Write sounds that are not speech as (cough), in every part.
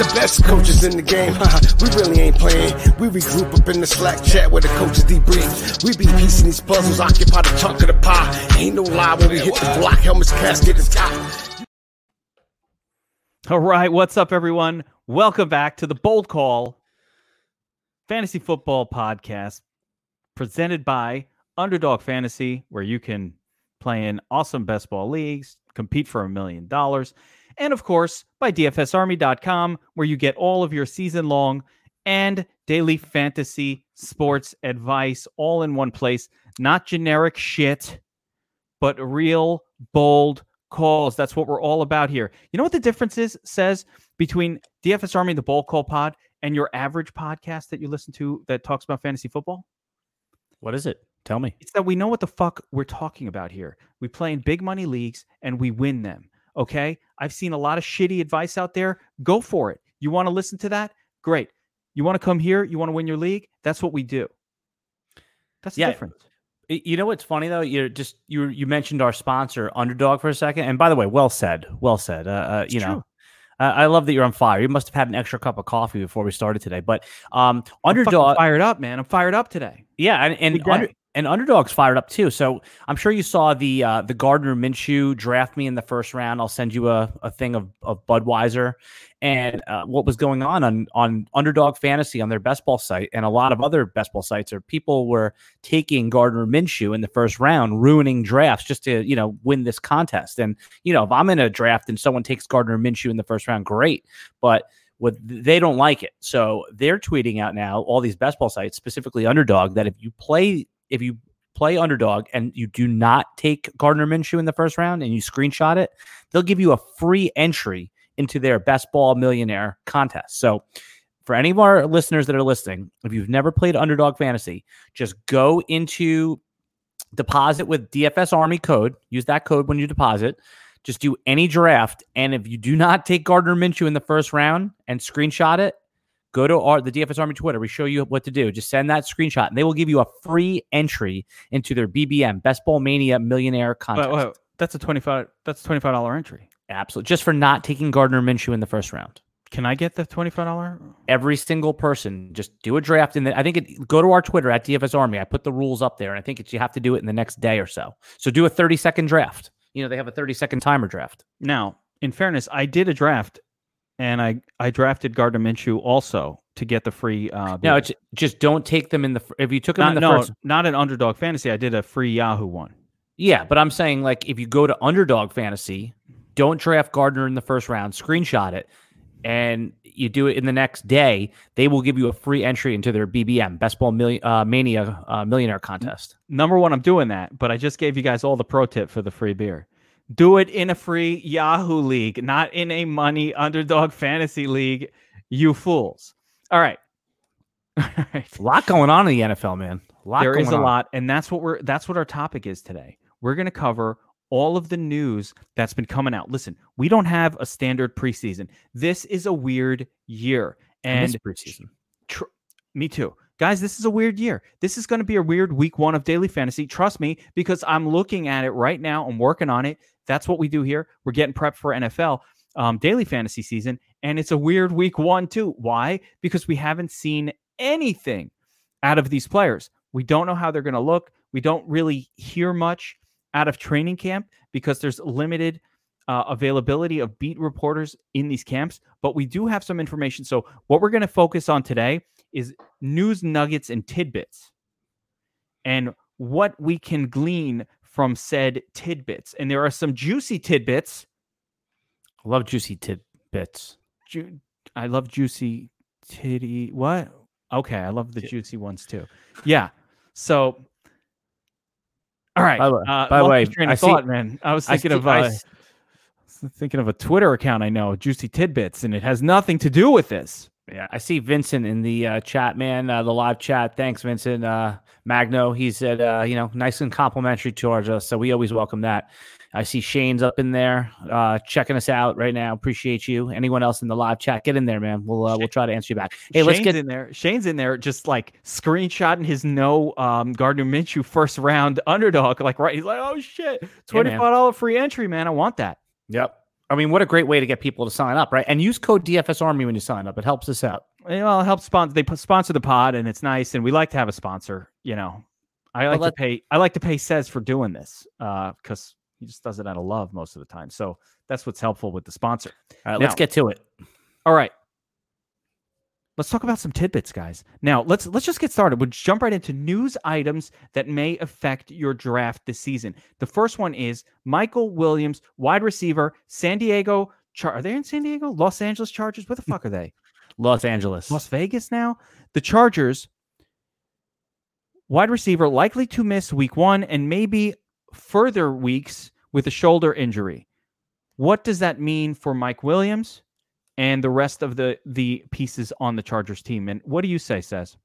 the best coaches in the game. we really ain't playing. We regroup up in the Slack chat where the coaches debrief. We be piecing these puzzles, occupy the chunk of the pie. Ain't no lie when we hit the block. Helmet's casket is top. All right, what's up, everyone? Welcome back to the Bold Call Fantasy Football Podcast, presented by Underdog Fantasy, where you can play in awesome best ball leagues, compete for a million dollars, and of course by DFSArmy.com, where you get all of your season long and daily fantasy sports advice all in one place. Not generic shit, but real bold calls. That's what we're all about here. You know what the difference is, says between DFS Army, the Bold Call Pod, and your average podcast that you listen to that talks about fantasy football? What is it? Tell me. It's that we know what the fuck we're talking about here. We play in big money leagues and we win them. Okay. I've seen a lot of shitty advice out there. Go for it. You want to listen to that? Great. You want to come here? You want to win your league? That's what we do. That's Yeah. different. You know what's funny though? You're just you you mentioned our sponsor Underdog for a second, and by the way, well said, well said. Uh, uh, you know, true. uh, I love that you're on fire. You must have had an extra cup of coffee before we started today. But um, I'm Underdog, fired up, man. I'm fired up today. yeah, and and, under, and Underdog's fired up too. So I'm sure you saw the uh, the Gardner Minshew draft me in the first round. I'll send you a, a thing of, of Budweiser and uh, what was going on on on Underdog Fantasy on their best ball site and a lot of other best ball sites are people were taking Gardner Minshew in the first round, ruining drafts just to you know win this contest. And you know if I'm in a draft and someone takes Gardner Minshew in the first round, great, but what they don't like it. So they're tweeting out now all these best ball sites, specifically Underdog, that if you play if you play Underdog and you do not take Gardner Minshew in the first round and you screenshot it, they'll give you a free entry into their best ball millionaire contest. So for any of our listeners that are listening, if you've never played Underdog Fantasy, just go into deposit with DFS Army code. Use that code when you deposit. Just do any draft, and if you do not take Gardner Minshew in the first round and screenshot it, go to our the DFS Army Twitter. We show you what to do. Just send that screenshot, and they will give you a free entry into their BBM Best Ball Mania Millionaire contest. Wait, wait, that's a twenty five. That's a twenty five dollar entry. Absolutely, just for not taking Gardner Minshew in the first round. Can I get the twenty five dollar? every single person just do a draft and then i think it go to our twitter at dfs army i put the rules up there and i think it's you have to do it in the next day or so so do a 30 second draft you know they have a 30 second timer draft Now, in fairness, I did a draft, and I I drafted Gardner Minshew also to get the free. Uh, no it's just don't take them in the if you took them not in the no, first not an underdog fantasy. I did a free Yahoo one. yeah but i'm saying like if you go to underdog fantasy don't draft gardner in the first round screenshot it and you do it in the next day they will give you a free entry into their bbm best ball uh, mania uh, millionaire contest Number one, I'm doing that, but I just gave you guys all the pro tip for the free beer. Do it in a free Yahoo league, not in a money underdog fantasy league. You fools! All right, (laughs) all right. a lot going on in the nfl man a lot There is a on. lot, and that's what we're that's what our topic is today. We're going to cover all of the news that's been coming out. Listen, we don't have a standard preseason. This is a weird year, I and preseason. tr- me too. Guys, this is a weird year. This is going to be a weird week one of daily fantasy. Trust me, because I'm looking at it right now. I'm working on it. That's what we do here. We're getting prepped for NFL um, daily fantasy season, and it's a weird week one too. Why? Because we haven't seen anything out of these players. We don't know how they're going to look. We don't really hear much out of training camp because there's limited uh, availability of beat reporters in these camps. But we do have some information. So what we're going to focus on today is news nuggets and tidbits and what we can glean from said tidbits. And there are some juicy tidbits. I love juicy tidbits. Ju- I love juicy titty. What? Okay, I love the juicy ones too. Yeah. So, all right. By the way- uh, by the way, I of see- thought, man. I was I thinking see- of uh, s- thinking of a Twitter account I know, Juicy Tidbits, and it has nothing to do with this. Yeah, I see Vincent in the uh, chat, man. Uh, the live chat. Thanks, Vincent. Uh, Magno, he said, uh, you know, nice and complimentary towards us, so we always welcome that. I see Shane's up in there, uh, checking us out right now. Appreciate you. Anyone else in the live chat, get in there, man. We'll uh, we'll try to answer you back. Hey, let's get in there. Shane's in there, just like screenshotting his no um, Gardner Minshew first round (laughs) underdog. Like right, he's like, oh shit, twenty five dollar free entry, man. I want that. Yep. I mean, what a great way to get people to sign up, right? And use code DFS Army when you sign up. It helps us out. Well, it helps sponsor. They sponsor the pod, and it's nice. And we like to have a sponsor. You know, I like to pay. I like to pay Says for doing this uh, because he just does it out of love most of the time. So that's what's helpful with the sponsor. All right, let's get to it. All right. Let's talk about some tidbits, guys. Now, let's let's just get started. We'll jump right into news items that may affect your draft this season. The first one is Michael Williams, wide receiver, San Diego. Char- are they in San Diego? Los Angeles Chargers? Where the fuck are they? Los Angeles. Las Vegas now. The Chargers, wide receiver, likely to miss week one and maybe further weeks with a shoulder injury. What does that mean for Mike Williams and the rest of the the pieces on the Chargers team? And what do you say, says?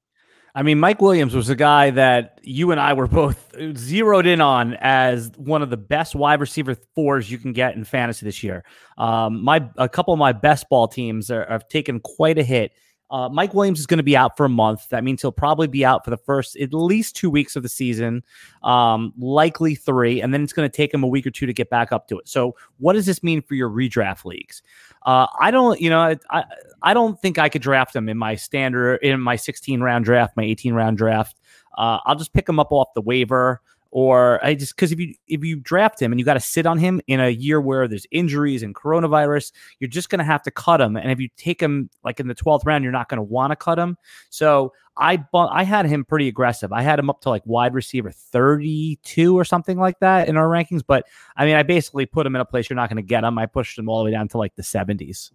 I mean, Mike Williams was a guy that you and I were both zeroed in on as one of the best wide receiver fours you can get in fantasy this year. Um, my a couple of my best ball teams are, have taken quite a hit. Uh, Mike Williams is going to be out for a month. That means he'll probably be out for the first at least two weeks of the season, um, likely three, and then it's going to take him a week or two to get back up to it. So, what does this mean for your redraft leagues? Uh, I don't, you know, I, I don't think I could draft him in my standard in my 16 round draft, my 18 round draft. Uh, I'll just pick him up off the waiver, or I just because if you if you draft him and you got to sit on him in a year where there's injuries and coronavirus, you're just going to have to cut him. And if you take him like in the 12th round, you're not going to want to cut him. So I I had him pretty aggressive. I had him up to like wide receiver 32 or something like that in our rankings. But I mean, I basically put him in a place you're not going to get him. I pushed him all the way down to like the 70s.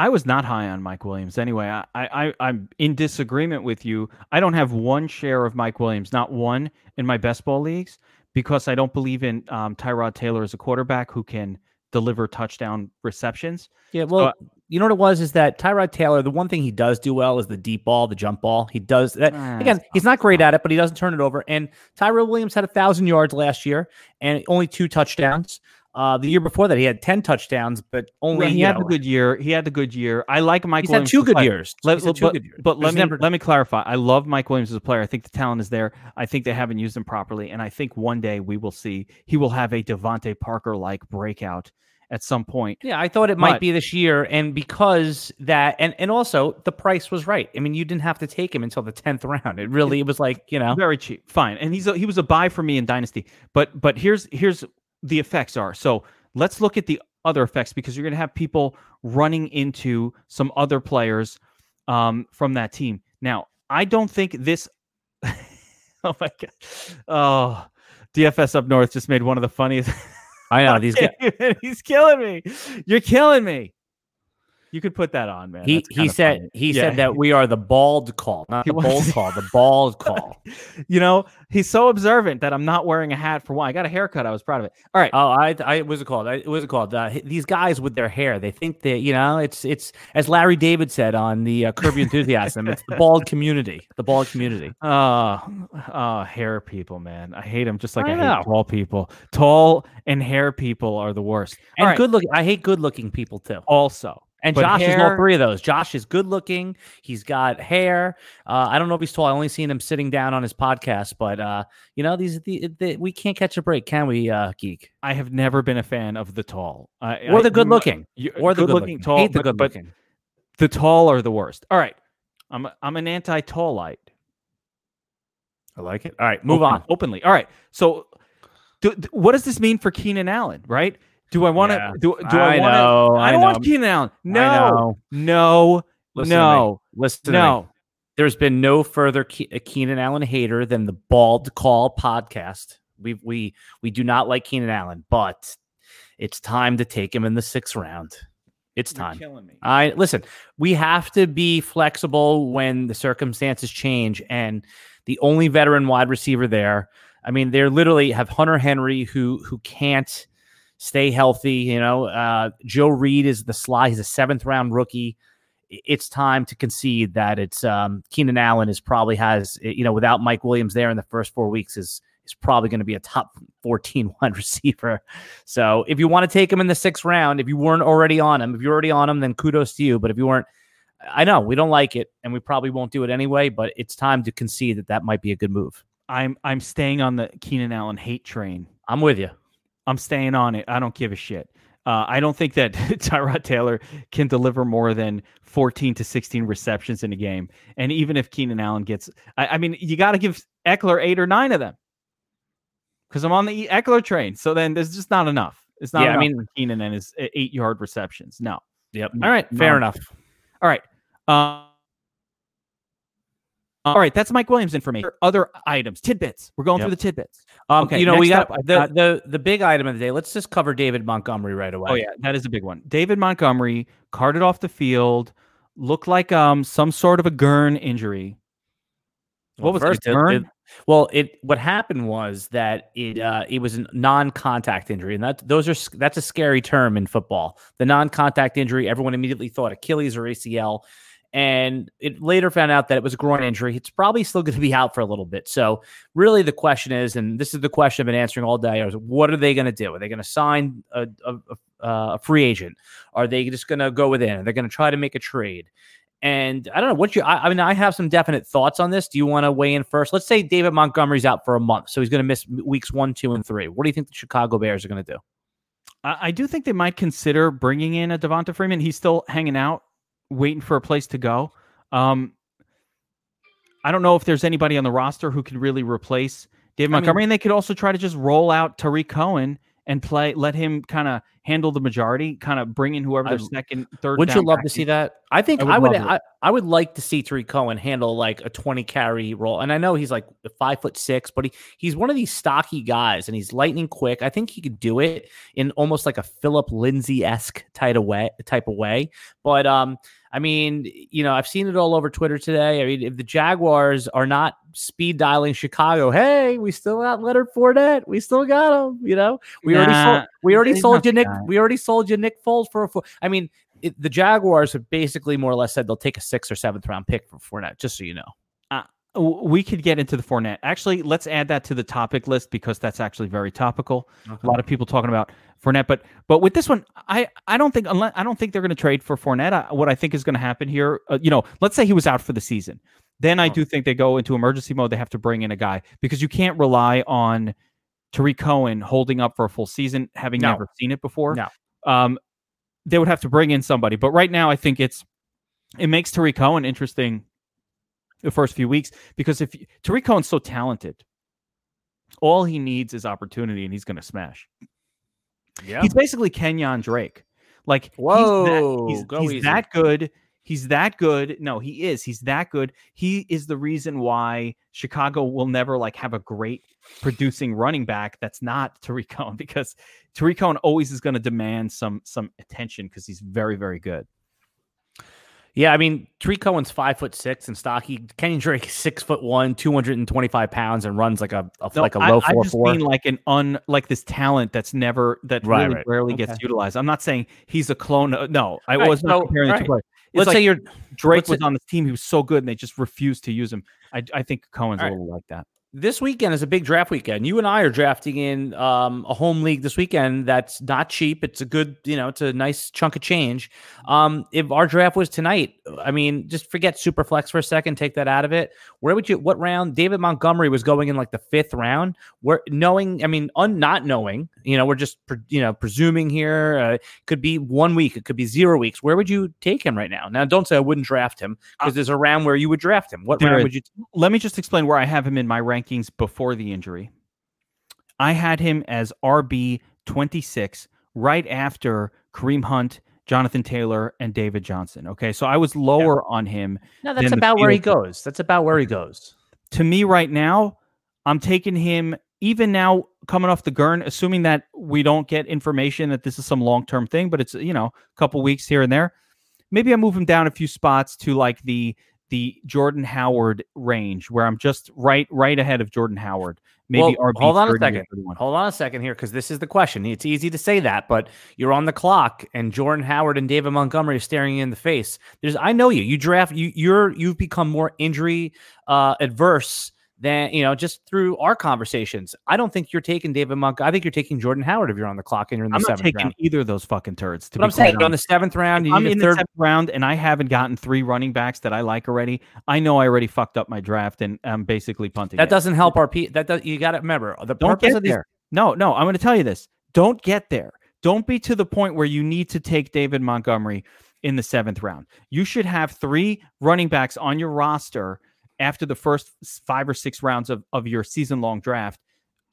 I was not high on Mike Williams anyway. I, I I'm in disagreement with you. I don't have one share of Mike Williams, not one in my best ball leagues, because I don't believe in um, Tyrod Taylor as a quarterback who can deliver touchdown receptions. Yeah, well, uh, you know what it was is that Tyrod Taylor, the one thing he does do well is the deep ball, the jump ball. He does that. Ah, Again, he's not great at it, but he doesn't turn it over. And Tyrell Williams had a thousand yards last year and only two touchdowns. Uh, the year before that, he had ten touchdowns, but only Well, he had know, the good year. He had the good year. I like Mike. He's Williams had two good years. Let, He's had two but good years. but let There's me never- let me clarify. I love Mike Williams as a player. I think the talent is there. I think they haven't used him properly, and I think one day we will see he will have a DeVante Parker like breakout at some point. Yeah, I thought it might be this year, and because that, and and also the price was right. I mean, you didn't have to take him until the tenth round. It really, it was like you know, Very cheap, fine, and he's a, he was a buy for me in Dynasty. But but here's here's the effects are. So let's look at the other effects because you're going to have people running into some other players um, from that team. Now, I don't think this. (laughs) oh my god! Oh, DFS up north just made one of the funniest. I know (laughs) these guys. (laughs) He's killing me. You're killing me. You could put that on, man. He he said funny. he Yeah. said that we are the bald call, not (laughs) He the bold call, the bald (laughs) call. you know, he's so observant that I'm not wearing a hat for one. I got a haircut. I was proud of it. All right. Oh, I, I was it called? I, what was it called? Uh, these guys with their hair, they think that you know, it's it's as Larry David said on the uh, Curb Your Enthusiasm, it's the bald community, the bald community. Uh, (laughs) uh, hair people, man. I hate them just like I, I hate know. tall people. Tall and hair people are the worst. And right. good looking. I hate good looking people too. Also, And But Josh is all three of those. Josh is good looking. He's got hair. Uh, I don't know if he's tall. I only seen him sitting down on his podcast, but uh, you know, these the, the, we can't catch a break, can we, uh, geek? I have never been a fan of the tall I, Or the good looking, or the good good-looking tall. Hate the good looking. the tall are the worst. All right. I'm a, I'm an anti-tallite. I like it. All right, move Open- on. openly. All right. So, do, do- what does this mean for Keenan Allen? Right? Do I want to? Yeah. Do, do I, I want to? know, I I don't want. Keenan Allen. I No. know. No. To me. no. Listen to me. No. There's been no further Ke- Keenan Allen hater than the Bald Call podcast. We we we do not like Keenan Allen, but it's time to take him in the sixth round. It's You're time. killing me. I listen. We have to be flexible when the circumstances change, and the only veteran wide receiver there. I mean, they literally have Hunter Henry who who can't stay healthy. You know, uh, Joe Reed is the sly. He's a seventh round rookie. It's time to concede that it's um, Keenan Allen is probably has you know without Mike Williams there in the first four weeks is is probably going to be a top 14 (laughs) wide receiver. So if you want to take him in the sixth round, if you weren't already on him, if you're already on him, then kudos to you. But if you weren't, I know we don't like it and we probably won't do it anyway, but it's time to concede that that might be a good move. I'm I'm staying on the Keenan Allen hate train. I'm with you. I'm staying on it. I don't give a shit. Uh, I don't think that (laughs) Tyrod Taylor can deliver more than 14 to 16 receptions in a game. And even if Keenan Allen gets, I, I mean, you got to give Ekeler eight or nine of them because I'm on the Ekeler train. So then there's just not enough. It's not. Yeah, I mean- Keenan and his eight yard receptions. No. Yep. All right. Fair no. enough. All right. Uh, all right, that's Mike Williams information. Other items, tidbits. We're going Yep. through the tidbits. Um, Okay, you know, we got up, the, got- the the big item of the day. Let's just cover David Montgomery right away. Oh yeah, that is a big one. David Montgomery carted off the field, looked like um some sort of a gurn injury. What was first it? Gurn? it- well, it what happened was that it uh, it was a non-contact injury, and that those are that's a scary term in football. The non-contact injury, everyone immediately thought Achilles or ACL, and it later found out that it was a groin injury. It's probably still going to be out for a little bit. So, really, the question is, and this is the question I've been answering all day: is what are they going to do? Are they going to sign a, a, a, uh, a free agent? Are they just going to go within? Are they going to try to make a trade? And I don't know what you. I, I mean, I have some definite thoughts on this. Do you want to weigh in first? Let's say David Montgomery's out for a month, so he's going to miss weeks one, two, and three. What do you think the Chicago Bears are going to do? I, I do think they might consider bringing in a Devonta Freeman. He's still hanging out, waiting for a place to go. Um, I don't know if there's anybody on the roster who can really replace David I mean- Montgomery, and they could also try to just roll out Tarik Cohen and play, let him kind of handle the majority, kind of bring in whoever their I- second, third. Would you love to see that? I think I would I would. I, I would like to see Tarik Cohen handle like a twenty carry role. And I know he's like five foot six, but he he's one of these stocky guys, and he's lightning quick. I think he could do it in almost like a Phillip Lindsay esque type of way. Type of way. But um, I mean, you know, I've seen it all over Twitter today. I mean, if the Jaguars are not speed dialing Chicago, hey, we still got Leonard Fournette. We still got him. You know, we already sold. We already sold you Nick. We already sold you Nick Foles for a. Fo- I mean, it, the Jaguars have basically more or less said they'll take a sixth or seventh round pick for Fournette. Just so you know. Uh, w- We could get into the Fournette. Actually, let's add that to the topic list because that's actually very topical. A lot of people talking about Fournette, but but with this one, I I don't think unless I don't think they're going to trade for Fournette. I, what I think is going to happen here, uh, you know, let's say he was out for the season, then I Oh. do think they go into emergency mode. They have to bring in a guy because you can't rely on Tarik Cohen holding up for a full season, having No. never seen it before. No. Um, they would have to bring in somebody, but right now I think it's it makes Tarik Cohen interesting the first few weeks because if Tarik Cohen's so talented, all he needs is opportunity and he's going to smash. Yeah. He's basically Kenyan Drake. Like Whoa, he's, that, he's, easy. he's that good. He's that good. No, he is. He's that good. He is the reason why Chicago will never like have a great producing running back that's not (laughs) Tarik Cohen because Tarik Cohen always is going to demand some some attention because he's very very good. Yeah, I mean, Tarik Cohen's five foot six and stocky. Kenyan Drake six foot one, two hundred and twenty five pounds, and runs like a, a No, like a low I, four I just four. mean like an un like this talent that's never that Right, really right. rarely Okay. gets utilized. I'm not saying he's a clone. Of, no, I Right, was not so- comparing the right. two players. Let's like say you're Drake was on this team. He was so good, and they just refused to use him. I, I think Cohen's a little like that. This weekend is a big draft weekend. You and I are drafting in um, a home league this weekend. That's not cheap. It's a good, you know, it's a nice chunk of change. Um, if our draft was tonight, I mean, just forget Superflex for a second. Take that out of it. Where would you? What round? David Montgomery was going in like the fifth round. Where knowing, I mean, un, not knowing, you know, we're just pre- you know presuming here. Uh, could be one week. It could be zero weeks. Where would you take him right now? Now, don't say I wouldn't draft him because there's a round where you would draft him. What round would you? Let me just explain where I have him in my rankings before the injury. I had him as RB 26 right after Kareem Hunt, Jonathan Taylor, and David Johnson. Okay, so I was lower on him. No, that's about where he goes. That's about where he mm-hmm. goes. to me right now, I'm taking him even now coming off the gurn, assuming that we don't get information that this is some long term thing, but it's you know a couple weeks here and there. Maybe I move him down a few spots to like the the Jordan Howard range, where I'm just right right ahead of Jordan Howard. Maybe Well, RB hold on a second. Hold on a second here, because this is the question. It's easy to say that, but you're on the clock, and Jordan Howard and David Montgomery are staring you in the face. There's, I know you. You draft. You, you're. You've become more injury uh, adverse than you know just through our conversations. I don't think you're taking David Monk. I think you're taking Jordan Howard if you're on the clock and you're in the I'm not seventh taking round. either of those fucking turds. To But I'm saying on the seventh round. You I'm need in a the third. seventh round, and I haven't gotten three running backs that I like already. I know I already fucked up my draft, and I'm basically punting. That it. doesn't help our. P- that does, you got to remember the Don't purpose get of these there. No, no, I'm going to tell you this. Don't get there Don't be to the point where you need to take David Montgomery in the seventh round. You should have three running backs on your roster after the first five or six rounds of, of your season long draft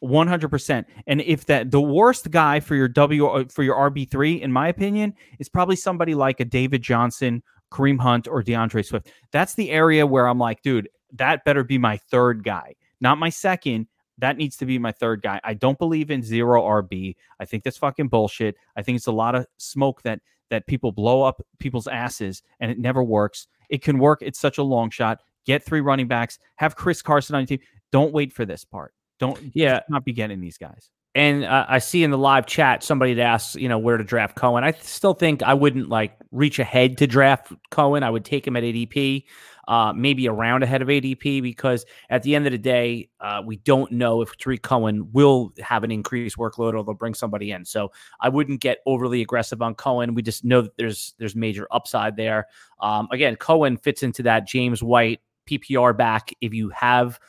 100% and if that the worst guy for your w uh, for your rb3 in my opinion is probably somebody like a david johnson kareem hunt or DeAndre swift. That's the area where i'm like dude that better be my third guy. Not my second. That needs to be my third guy. I don't believe in zero rb i think that's fucking bullshit. I think it's a lot of smoke that that people blow up people's asses and it never works. It can work. It's such a long shot get three running backs have chris carson on your team don't wait for this part don't yeah not be getting these guys. And uh, I see in the live chat somebody had asked, you know, where to draft Cohen. I still think I wouldn't like reach ahead to draft Cohen. I would take him at ADP, uh, maybe around ahead of ADP, because at the end of the day, uh, we don't know if Tarik Cohen will have an increased workload or they'll bring somebody in. So I wouldn't get overly aggressive on Cohen. We just know that there's there's major upside there. Um, again, Cohen fits into that James White PPR back. If you have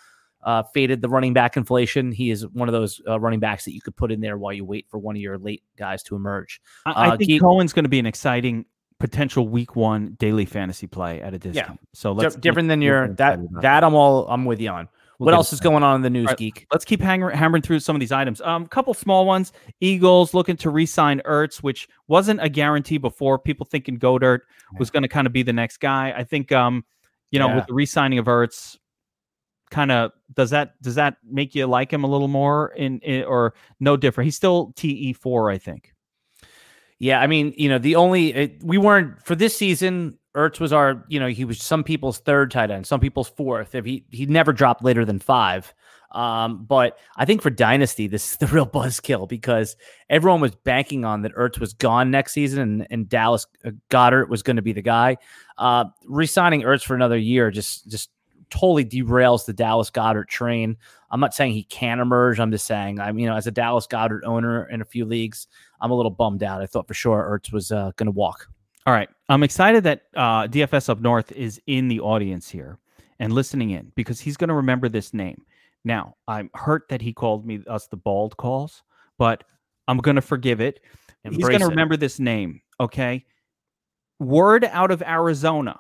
uh, faded the running back inflation. He is one of those uh, running backs that you could put in there while you wait for one of your late guys to emerge. I, I uh, think Cohen's going to be an exciting potential week one daily fantasy play at a discount. Yeah. So let's different than your that that I'm all I'm with you on. We'll what else is going on in the news, right, geek? Let's keep hammering through some of these items. A um, couple small ones. Eagles looking to re-sign Ertz, which wasn't a guarantee before. People thinking Goedert was going to kind of be the next guy. I think, um, you know, yeah. with the re-signing of Ertz, kind of does that does that make you like him a little more in, in or no different? He's still TE four, I think. Yeah, I mean, you know, the only it, we weren't for this season. Ertz was our, you know, he was some people's third tight end, some people's fourth. If he he never dropped later than five. Um, but I think for Dynasty, this is (laughs) the real buzzkill because everyone was banking on that Ertz was gone next season and, and Dallas uh, Goedert was going to be the guy. Uh, resigning Ertz for another year just just totally derails the Dallas Goedert train. I'm not saying he can't emerge. I'm just saying, I'm, you know, as a Dallas Goedert owner in a few leagues, I'm a little bummed out. I thought for sure Ertz was uh, going to walk. All right. I'm excited that uh, DFS Up North is in the audience here and listening in because he's going to remember this name. Now, I'm hurt that he called me us the bald calls, but I'm going to forgive it. Embrace he's going to remember this name. Okay. Word out of Arizona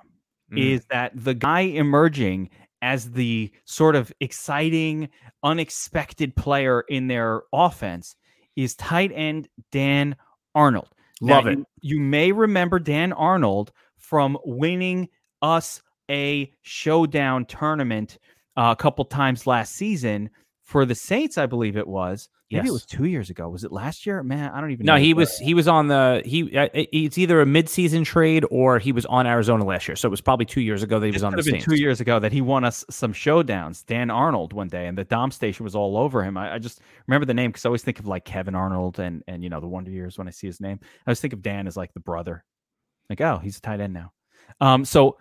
mm. is that the guy emerging as the sort of exciting, unexpected player in their offense is tight end Dan Arnold. Love now, it. You, you may remember Dan Arnold from winning us a showdown tournament uh, a couple times last season for the Saints, I believe it was. Maybe yes. it was two years ago. Was it last year? Man, I don't even. Know. No, he was he was on the he. Uh, it's either a midseason trade or he was on Arizona last year. So it was probably two years ago that he was on the. Been two years ago that he won us some showdowns. Dan Arnold one day, and the Dom station was all over him. I, I just remember the name because I always think of like Kevin Arnold and and you know the Wonder Years when I see his name. I always think of Dan as like the brother. Like oh, he's a tight end now. Um, so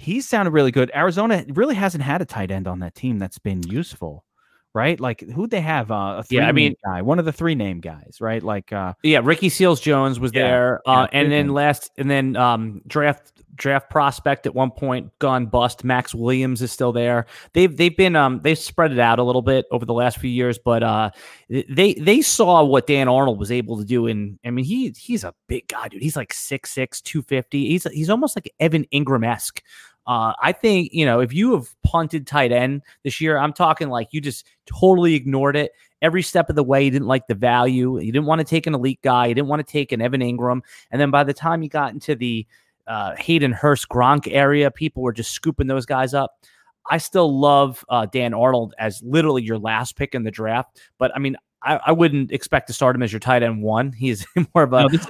he sounded really good. Arizona really hasn't had a tight end on that team that's been useful right? Like who they have? Uh, a yeah, I mean, guy, one of the three name guys, right? Like, uh, yeah, Ricky Seals Jones was yeah, there, uh, and then last, and then um, draft draft prospect at one point gone bust. Maxx Williams is still there. They've they've been um they've spread it out a little bit over the last few years, but uh, they they saw what Dan Arnold was able to do, and I mean he he's a big guy, dude. He's like 6'6", 250. He's he's almost like Evan Engram esque. Uh, I think, you know, if you have punted tight end this year, I'm talking like you just totally ignored it every step of the way. You didn't like the value. You didn't want to take an elite guy. You didn't want to take an Evan Engram. And then by the time you got into the uh, Hayden Hurst Gronk area, people were just scooping those guys up. I still love uh, Dan Arnold as literally your last pick in the draft. But I mean, I, I, wouldn't expect to start him as your tight end one. He's (laughs) more of a, no, this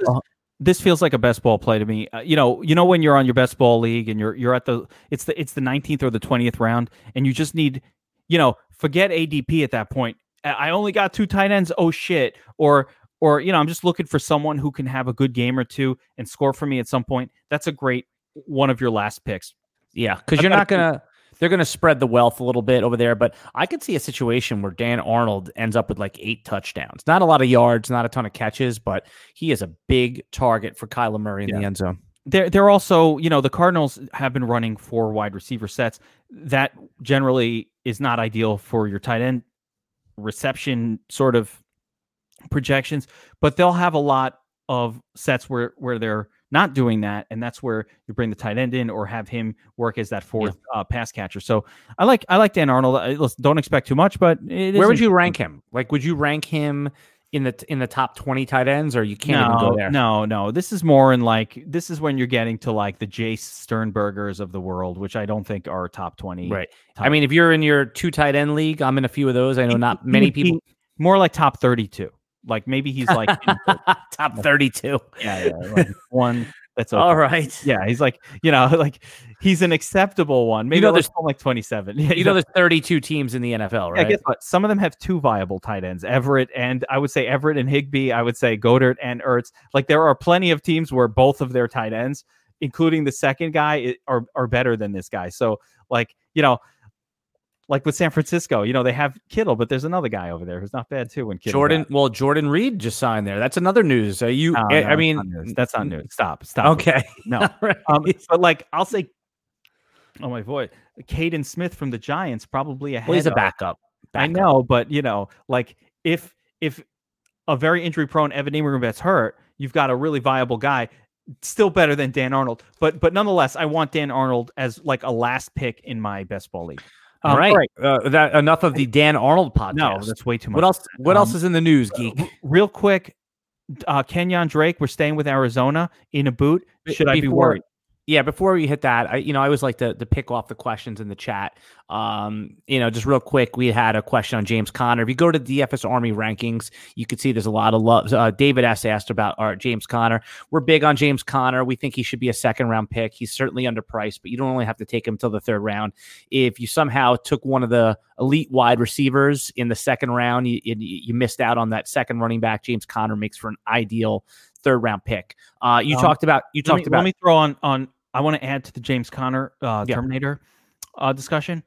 feels like a best ball play to me. Uh, you know, you know when you're on your best ball league and you're you're at the it's the it's the 19th or the 20th round and you just need, you know, forget ADP at that point. I only got two tight ends. Oh shit. Or or you know, I'm just looking for someone who can have a good game or two and score for me at some point. That's a great one of your last picks. Yeah, because you're not gonna they're going to spread the wealth a little bit over there. But I could see a situation where Dan Arnold ends up with like eight touchdowns. Not a lot of yards, not a ton of catches, but he is a big target for Kyler Murray in yeah. the end zone. They're, they're also, you know, the Cardinals have been running four wide receiver sets. That generally is not ideal for your tight end reception sort of projections, but they'll have a lot of sets where where they're not doing that, and that's where you bring the tight end in or have him work as that fourth uh, pass catcher. So I like I like Dan Arnold. I, listen, don't expect too much, but it Where would you rank him? Like, would you rank him in the in the top twenty tight ends, or you can't no, even go there? No, no. This is more in like this is when you're getting to like the Jace Sternbergers of the world, which I don't think are top twenty. Right. I mean, if you're in your two tight end league, I'm in a few of those. I know not many people. more like top thirty-two. Like maybe he's like (laughs) top 32. yeah, yeah, like one that's okay. All right. Yeah, he's like you know (laughs) like he's an acceptable one. Maybe know know, there's- like twenty-seven. (laughs) Yeah, You know, there's 32 teams in the NFL, Yeah, right? guess what? Some of them have two viable tight ends, Everett and I would say Everett and Higbee. I would say Goedert and Ertz. Like there are plenty of teams where both of their tight ends, including the second guy, are are better than this guy. So like you know, like with San Francisco, you know they have Kittle, but there's another guy over there who's not bad too. When Kittle's Jordan, well, Jordan Reed just signed there. That's another news. Are you? No, I- no, I mean, not that's not news. Stop, stop. okay. No, (laughs) right. um, but like I'll say, oh my boy, Kaden Smith from the Giants probably ahead. well, he's a of- backup. I know, but you know, like if if a very injury prone Evan Engram gets hurt, you've got a really viable guy. Still better than Dan Arnold, but but nonetheless, I want Dan Arnold as like a last pick in my best ball league. All Um, right. Uh, that enough of the Dan Arnold podcast. No, that's way too much. what else? What else Um, is in the news, geek? R- Real quick, uh, Kenyan Drake. We're staying with Arizona in a boot. Be- Should I be worried? Yeah, before we hit that, I you know I always like to to pick off the questions in the chat. Um, you know, just real quick, we had a question on James Conner. If you go to DFS Army rankings, you can see there's a lot of love. Uh, David S asked about our James Conner. We're big on James Conner. We think he should be a second round pick. He's certainly underpriced, but you don't only have to take him till the third round. If you somehow took one of the elite wide receivers in the second round, you you, you missed out on that second running back. James Conner makes for an ideal third round pick. Uh, you Um, talked about you Let talked me, about let me throw on on. I want to add to the James Conner uh, Yeah. Terminator uh, discussion.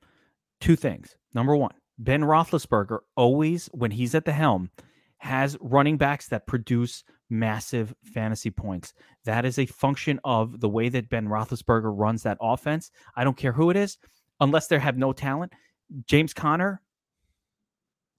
Two things. Number one, Ben Roethlisberger always, when he's at the helm, has running backs that produce massive fantasy points. That is a function of the way that Ben Roethlisberger runs that offense. I don't care who it is, unless they have no talent. James Conner,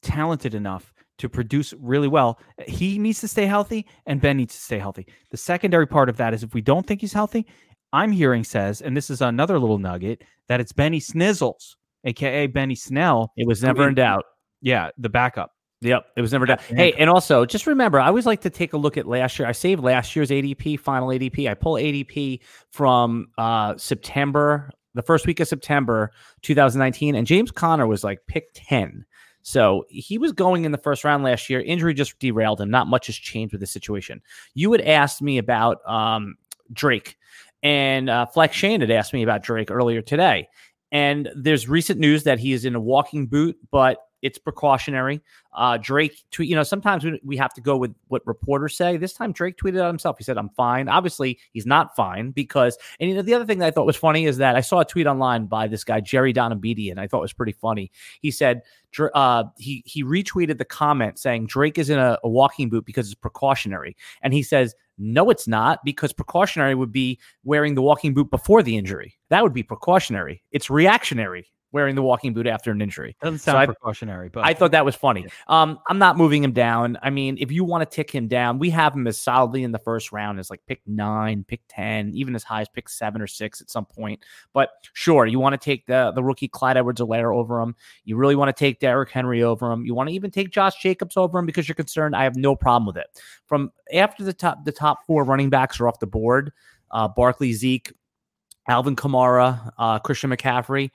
talented enough to produce really well. He needs to stay healthy, and Ben needs to stay healthy. The secondary part of that is if we don't think he's healthy, I'm hearing says, and this is another little nugget, that it's Benny Snizzles, aka Benny Snell. It was never in doubt. Yeah, the backup. Yep, it was never done. Hey, and also just remember, I always like to take a look at last year. I saved last year's ADP, final ADP. I pull ADP from uh, September, the first week of September 2019, and James Conner was like pick 10. So he was going in the first round last year. Injury just derailed him. Not much has changed with the situation. You had asked me about um, Drake, and uh, Flex Shane had asked me about Drake earlier today. And there's recent news that he is in a walking boot, but it's precautionary. Uh, Drake tweet, you know, sometimes we, we have to go with what reporters say. This time Drake tweeted out himself. He said, I'm fine. Obviously, he's not fine because, and you know, the other thing that I thought was funny is that I saw a tweet online by this guy, Jerry Donabedi, and I thought was pretty funny. He said, uh, he, he retweeted the comment saying Drake is in a, a walking boot because it's precautionary. And he says, no, it's not because precautionary would be wearing the walking boot before the injury. That would be precautionary. It's reactionary wearing the walking boot after an injury. Doesn't So sound I- precautionary, but I thought that was funny. Um, I'm not moving him down. I mean, if you want to tick him down, we have him as solidly in the first round as like pick nine, pick ten, even as high as pick seven or six at some point. But sure, you want to take the the rookie Clyde Edwards-Helaire over him. You really want to take Derrick Henry over him. You want to even take Josh Jacobs over him because you're concerned. I have no problem with it. From after the top the top four running backs are off the board, uh, Barkley, Zeke, Alvin Kamara, uh, Christian McCaffrey.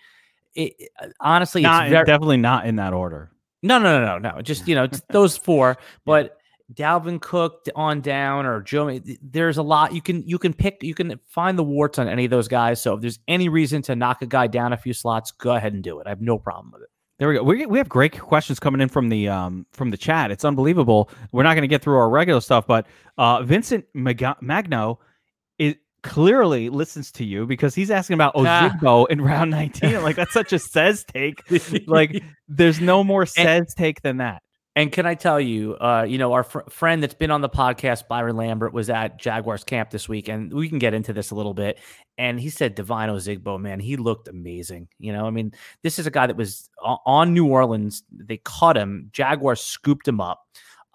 It, it- honestly, not, it's very, definitely not in that order. no, no, no, no, no. Just you know, (laughs) those four. But Dalvin Cook on down or Joe, there's a lot you can you can pick. You can find the warts on any of those guys. So if there's any reason to knock a guy down a few slots, go ahead and do it. I have no problem with it. There we go. We, we have great questions coming in from the um from the chat. It's unbelievable. We're not going to get through our regular stuff, but uh Vincent Mag- Magno clearly listens to you because he's asking about Ah. Ozigbo in round 19. like that's such a (laughs) says take. Like there's no more says take than that. And can I tell you, uh, you know, our fr- friend that's been on the podcast, Byron Lambert, was at Jaguars camp this week, and we can get into this a little bit. And he said Devine Ozigbo, man, he looked amazing. You know, I mean, this is a guy that was on New Orleans. They caught him. Jaguars scooped him up.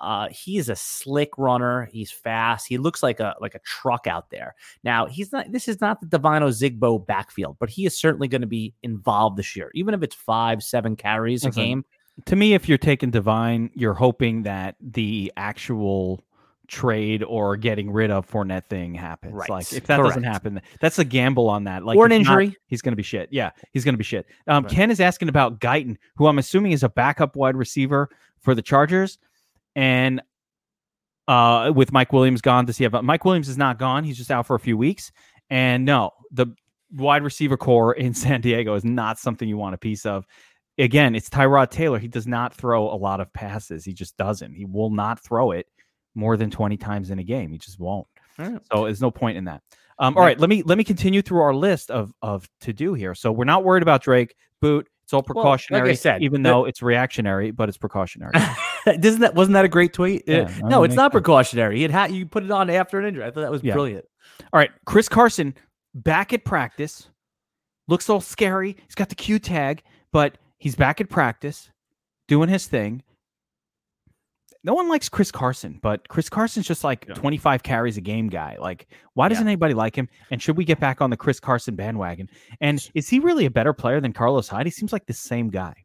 Uh, he is a slick runner. He's fast. He looks like a like a truck out there. Now he's not. This is not the Devine Zigbo backfield, but he is certainly going to be involved this year, even if it's five, seven carries a game. To me, if you're taking Devine, you're hoping that the actual trade or getting rid of Fournette thing happens. Right. Like if that doesn't happen, that's a gamble on that. Like or an if not, injury. he's going to be shit. Yeah, he's going to be shit. Um, Right. Ken is asking about Guyton, who I'm assuming is a backup wide receiver for the Chargers, and uh, with Mike Williams gone, does he have? Mike Williams is not gone. He's just out for a few weeks. And no, the wide receiver corps in (laughs) San Diego is not something you want a piece of. Again, it's Tyrod Taylor. He does not throw a lot of passes. He just doesn't. He will not throw it more than 20 times in a game. He just won't. Right. So there's no point in that. Um, all right, let me let me continue through our list of of to do here. So we're not worried about Drake. Boot. It's all like I precautionary, said, even the- though it's reactionary, but it's precautionary. (laughs) Doesn't that wasn't that a great tweet? Yeah, no, no, it's not sense. precautionary. It had you put it on after an injury. I thought that was Yeah. brilliant. All right, Chris Carson back at practice. Looks all scary. He's got the Q tag, but he's back at practice doing his thing. No one likes Chris Carson, but Chris Carson's just like Yeah. 25 carries a game guy. Like, why doesn't anybody like him? And should we get back on the Chris Carson bandwagon? And is he really a better player than Carlos Hyde? He seems like the same guy.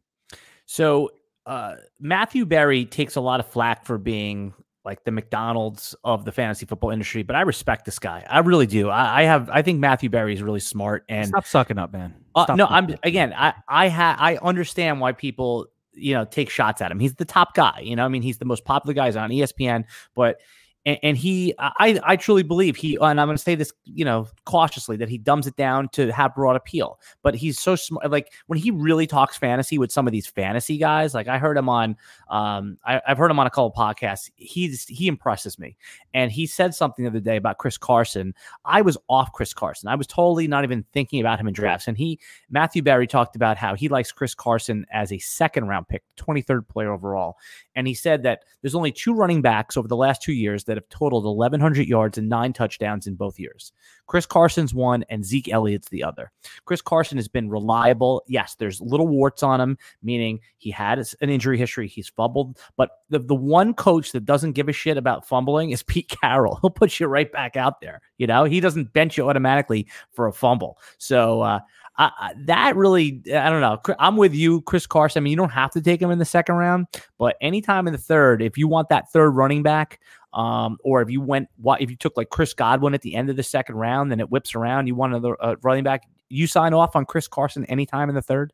So uh, Matthew Berry takes a lot of flack for being like the McDonald's of the fantasy football industry, but I respect this guy. I really do. I, I have. I think Matthew Berry is really smart and Stop sucking up, man. Uh, no, I'm up. again. I I ha- I understand why people you know take shots at him. He's the top guy. You know, I mean, he's the most popular guy He's on ESPN. But and, and he, I I truly believe he. And I'm going to say this, you know, cautiously that he dumbs it down to have broad appeal. But he's so smart. Like when he really talks fantasy with some of these fantasy guys, like I heard him on, um, I, I've heard him on a couple podcasts. He's he impresses me. And he said something the other day about Chris Carson. I was off Chris Carson. I was totally not even thinking about him in drafts. And he Matthew Berry talked about how he likes Chris Carson as a second round pick, 23rd player overall. And he said that there's only two running backs over the last two years that have totaled 1,100 yards and nine touchdowns in both years. Chris Carson's one and Zeke Elliott's the other. Chris Carson has been reliable. Yes, there's little warts on him, meaning he had an injury history. He's fumbled. But the, the one coach that doesn't give a shit about fumbling is (laughs) Pete Carroll. He'll put you right back out there. You know, he doesn't bench you automatically for a fumble. So, uh, I, that really, I don't know. I'm with you, Chris Carson. I mean, you don't have to take him in the second round, but anytime in the third, if you want that third running back, um, or if you went, what if you took like Chris Godwin at the end of the second round, then it whips around, you want another uh, running back, you sign off on Chris Carson anytime in the third.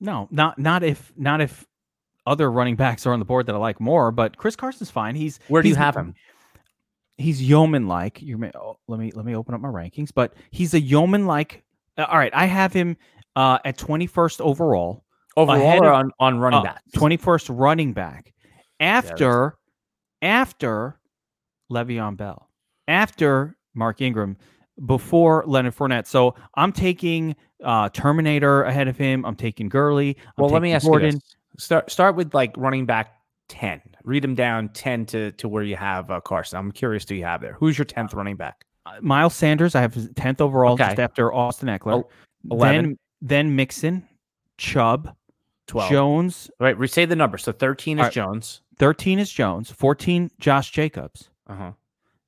No, not not if not if other running backs are on the board that I like more. But Chris Carson's fine. He's Where do you have him? He's yeoman like. You may oh, let me let me open up my rankings. But he's a yeoman like. Uh, all right, I have him uh, at twenty first overall, Overall or of- on, on running back? twenty first running back, after after Le'Veon Bell, after Mark Ingram, before Leonard Fournette. So I'm taking uh, Terminator ahead of him. I'm taking Gurley. I'm well, let me ask Gordon. you this. Start start with like running back ten. Read them down ten to to where you have uh, Carson. I'm curious do you have there. Who's your tenth running back? Miles Sanders, I have his 10th overall just after Austin Ekeler. Oh, 11. Then then Mixon, Chubb, Twelve. Jones. All right, say the number. So thirteen is All right. Jones. 13 is Jones, 14 Josh Jacobs. Uh huh.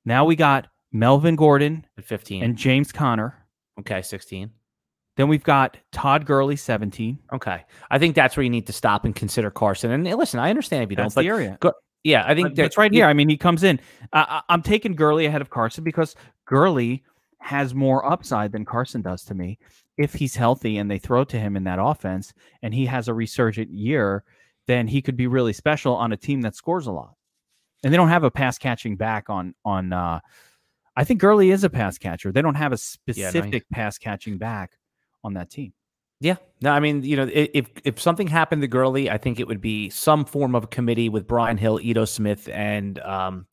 Now we got Melvin Gordon At fifteen. and James Conner. okay, sixteen. Then we've got Todd Gurley, 17. Okay, I think that's where you need to stop and consider Carson. And listen, I understand if you That's don't, the but area. yeah, I think That's right here. I mean, he comes in. I'm taking Gurley ahead of Carson because Gurley has more upside than Carson does to me. If he's healthy and they throw to him in that offense and he has a resurgent year, then he could be really special on a team that scores a lot. And they don't have a pass catching back on on uh I think Gurley is a pass catcher. They don't have a specific pass catching back on that team. Yeah, no, I mean, you know, if if something happened to Gurley, I think it would be some form of committee with Brian Hill, Ito Smith, and um,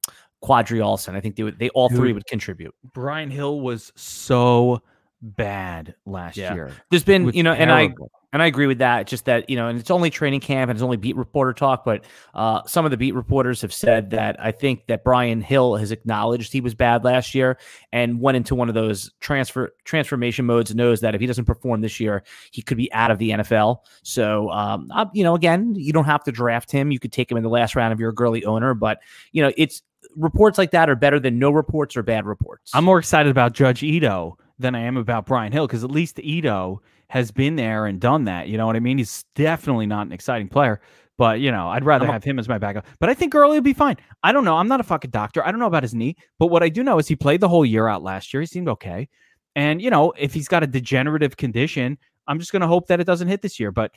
Qadree Ollison. I think they would, they all three would contribute. Brian Hill was so bad last Yeah. year. There's been, you know, and I terrible. And I agree with that. Just that, you know, and it's only training camp and it's only beat reporter talk, but uh, some of the beat reporters have said that I think that Brian Hill has acknowledged he was bad last year and went into one of those transfer transformation modes knows that if he doesn't perform this year, he could be out of the NFL. So, um, I, you know, again, you don't have to draft him. You could take him in the last round if you're a Gurley owner, but, you know, it's reports like that are better than no reports or bad reports. I'm more excited about Judge Ito than I am about Brian Hill because at least Ito has been there and done that. You know what I mean? He's definitely not an exciting player, but you know, I'd rather have him as my backup. But I think Gurley will be fine. I don't know. I'm not a fucking doctor. I don't know about his knee, but what I do know is he played the whole year out last year. He seemed okay. And you know, if he's got a degenerative condition, I'm just going to hope that it doesn't hit this year. But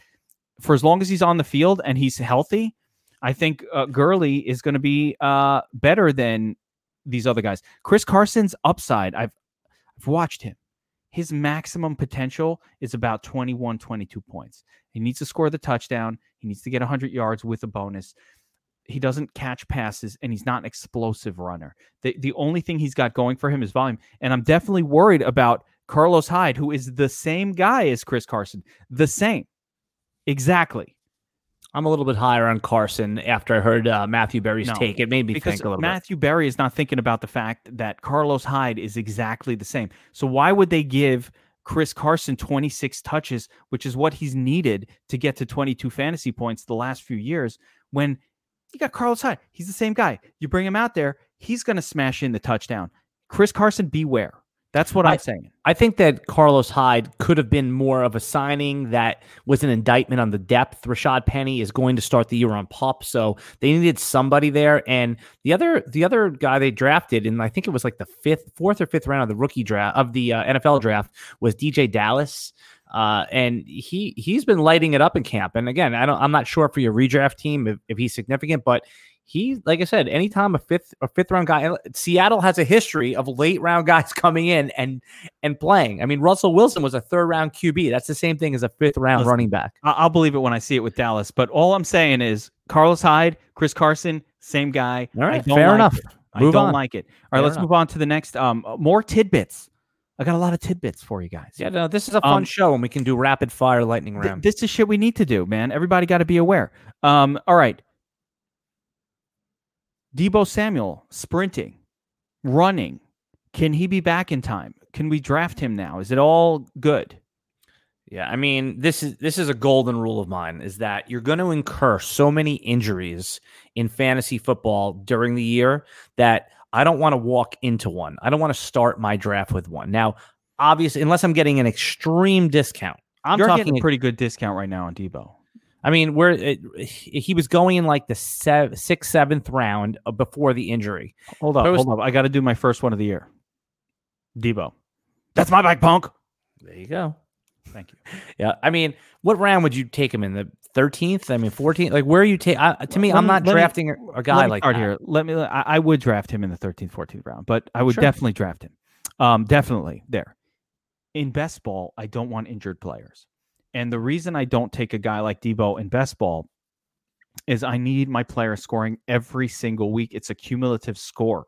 for as long as he's on the field and he's healthy, I think uh, Gurley is going to be uh, better than these other guys. Chris Carson's upside. I've I've watched him his maximum potential is about 21, 22 points. He needs to score the touchdown. He needs to get 100 yards with a bonus. He doesn't catch passes and he's not an explosive runner. The, the only thing he's got going for him is volume. And I'm definitely worried about Carlos Hyde, who is the same guy as Chris Carson. The same. Exactly. I'm a little bit higher on Carson after I heard uh, Matthew Berry's no, take. It made me think a little bit. Matthew bit. Berry is not thinking about the fact that Carlos Hyde is exactly the same. So why would they give Chris Carson 26 touches, which is what he's needed to get to 22 fantasy points the last few years when you got Carlos Hyde? He's the same guy. You bring him out there, he's going to smash in the touchdown. Chris Carson, beware. That's what I, am saying. I think that Carlos Hyde could have been more of a signing that was an indictment on the depth. Rashaad Penny is going to start the year on pop, so they needed somebody there. And the other the other guy they drafted, and I think it was like the fifth, fourth or fifth round of the rookie draft of the uh, NFL draft, was DJ Dallas. Uh, and he he's been lighting it up in camp. And again, I don't I'm not sure for your redraft team if, if he's significant, but he, like I said, anytime a fifth a fifth round guy, Seattle has a history of late round (laughs) guys coming in and and playing. I mean, Russell Wilson was a third round QB. That's the same thing as a fifth round Listen, running back. I'll believe it when I see it with Dallas. But all I'm saying is Carlos Hyde, Chris Carson, same guy. All right, fair like enough. It. I don't on. like it. All right, fair let's enough. move on to the next. Um, more tidbits. I got a lot of tidbits for you guys. Yeah, no, this is a fun um, show, and we can do rapid fire lightning round. Th- this is shit we need to do, man. Everybody got to be aware. Um, all right, Deebo Samuel sprinting, running. Can he be back in time? Can we draft him now? Is it all good? Yeah, I mean, this is this is a golden rule of mine is that you're going to incur so many injuries in fantasy football during the year that I don't want to walk into one. I don't want to start my draft with one. Now, obviously, unless I'm getting an extreme discount. I'm You're talking a pretty good discount right now on Deebo. I mean, where it, he was going in like the sev- sixth, seventh round before the injury. Hold up, was, hold up. I got to do my first one of the year. Deebo, That's my bike, punk. There you go. Thank you. (laughs) Yeah, I mean, what round would you take him in? The thirteenth? I mean, fourteenth? Like, where are you take? To me, let I'm not me, drafting me, a guy like that. Here, let me. I, I, would draft him in the thirteenth, fourteenth round, but I would sure. definitely draft him. Um, definitely there. In best ball, I don't want injured players. And the reason I don't take a guy like Deebo in best ball is I need my player scoring every single week. It's a cumulative score.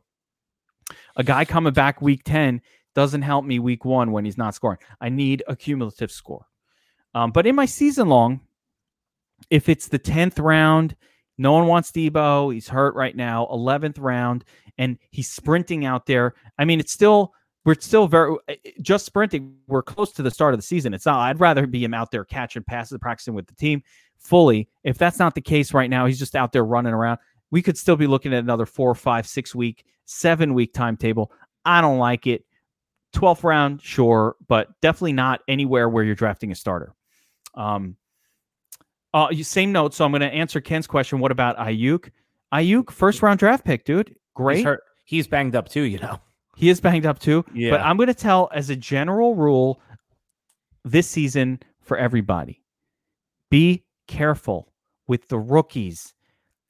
A guy coming back week 10 doesn't help me week one when he's not scoring. I need a cumulative score. Um, but in my season long, if it's the 10th round, no one wants Deebo. He's hurt right now. 11th round, and he's sprinting out there. I mean, it's still we're still very eh, eh, just sprinting. We're close to the start of the season. It's not. I'd rather be him out there catching passes, practicing with the team fully. If that's not the case right now, he's just out there running around. We could still be looking at another four, five, six week, seven week timetable. I don't like it. 12th round, sure, but definitely not anywhere where you're drafting a starter. Um, uh, same note. So I'm going to answer Ken's question. What about Aiyuk? Aiyuk, first round draft pick, dude. Great. He's, hurt. He's banged up too, you know. He is banged up too. Yeah. But I'm going to tell as a general rule this season for everybody be careful with the rookies,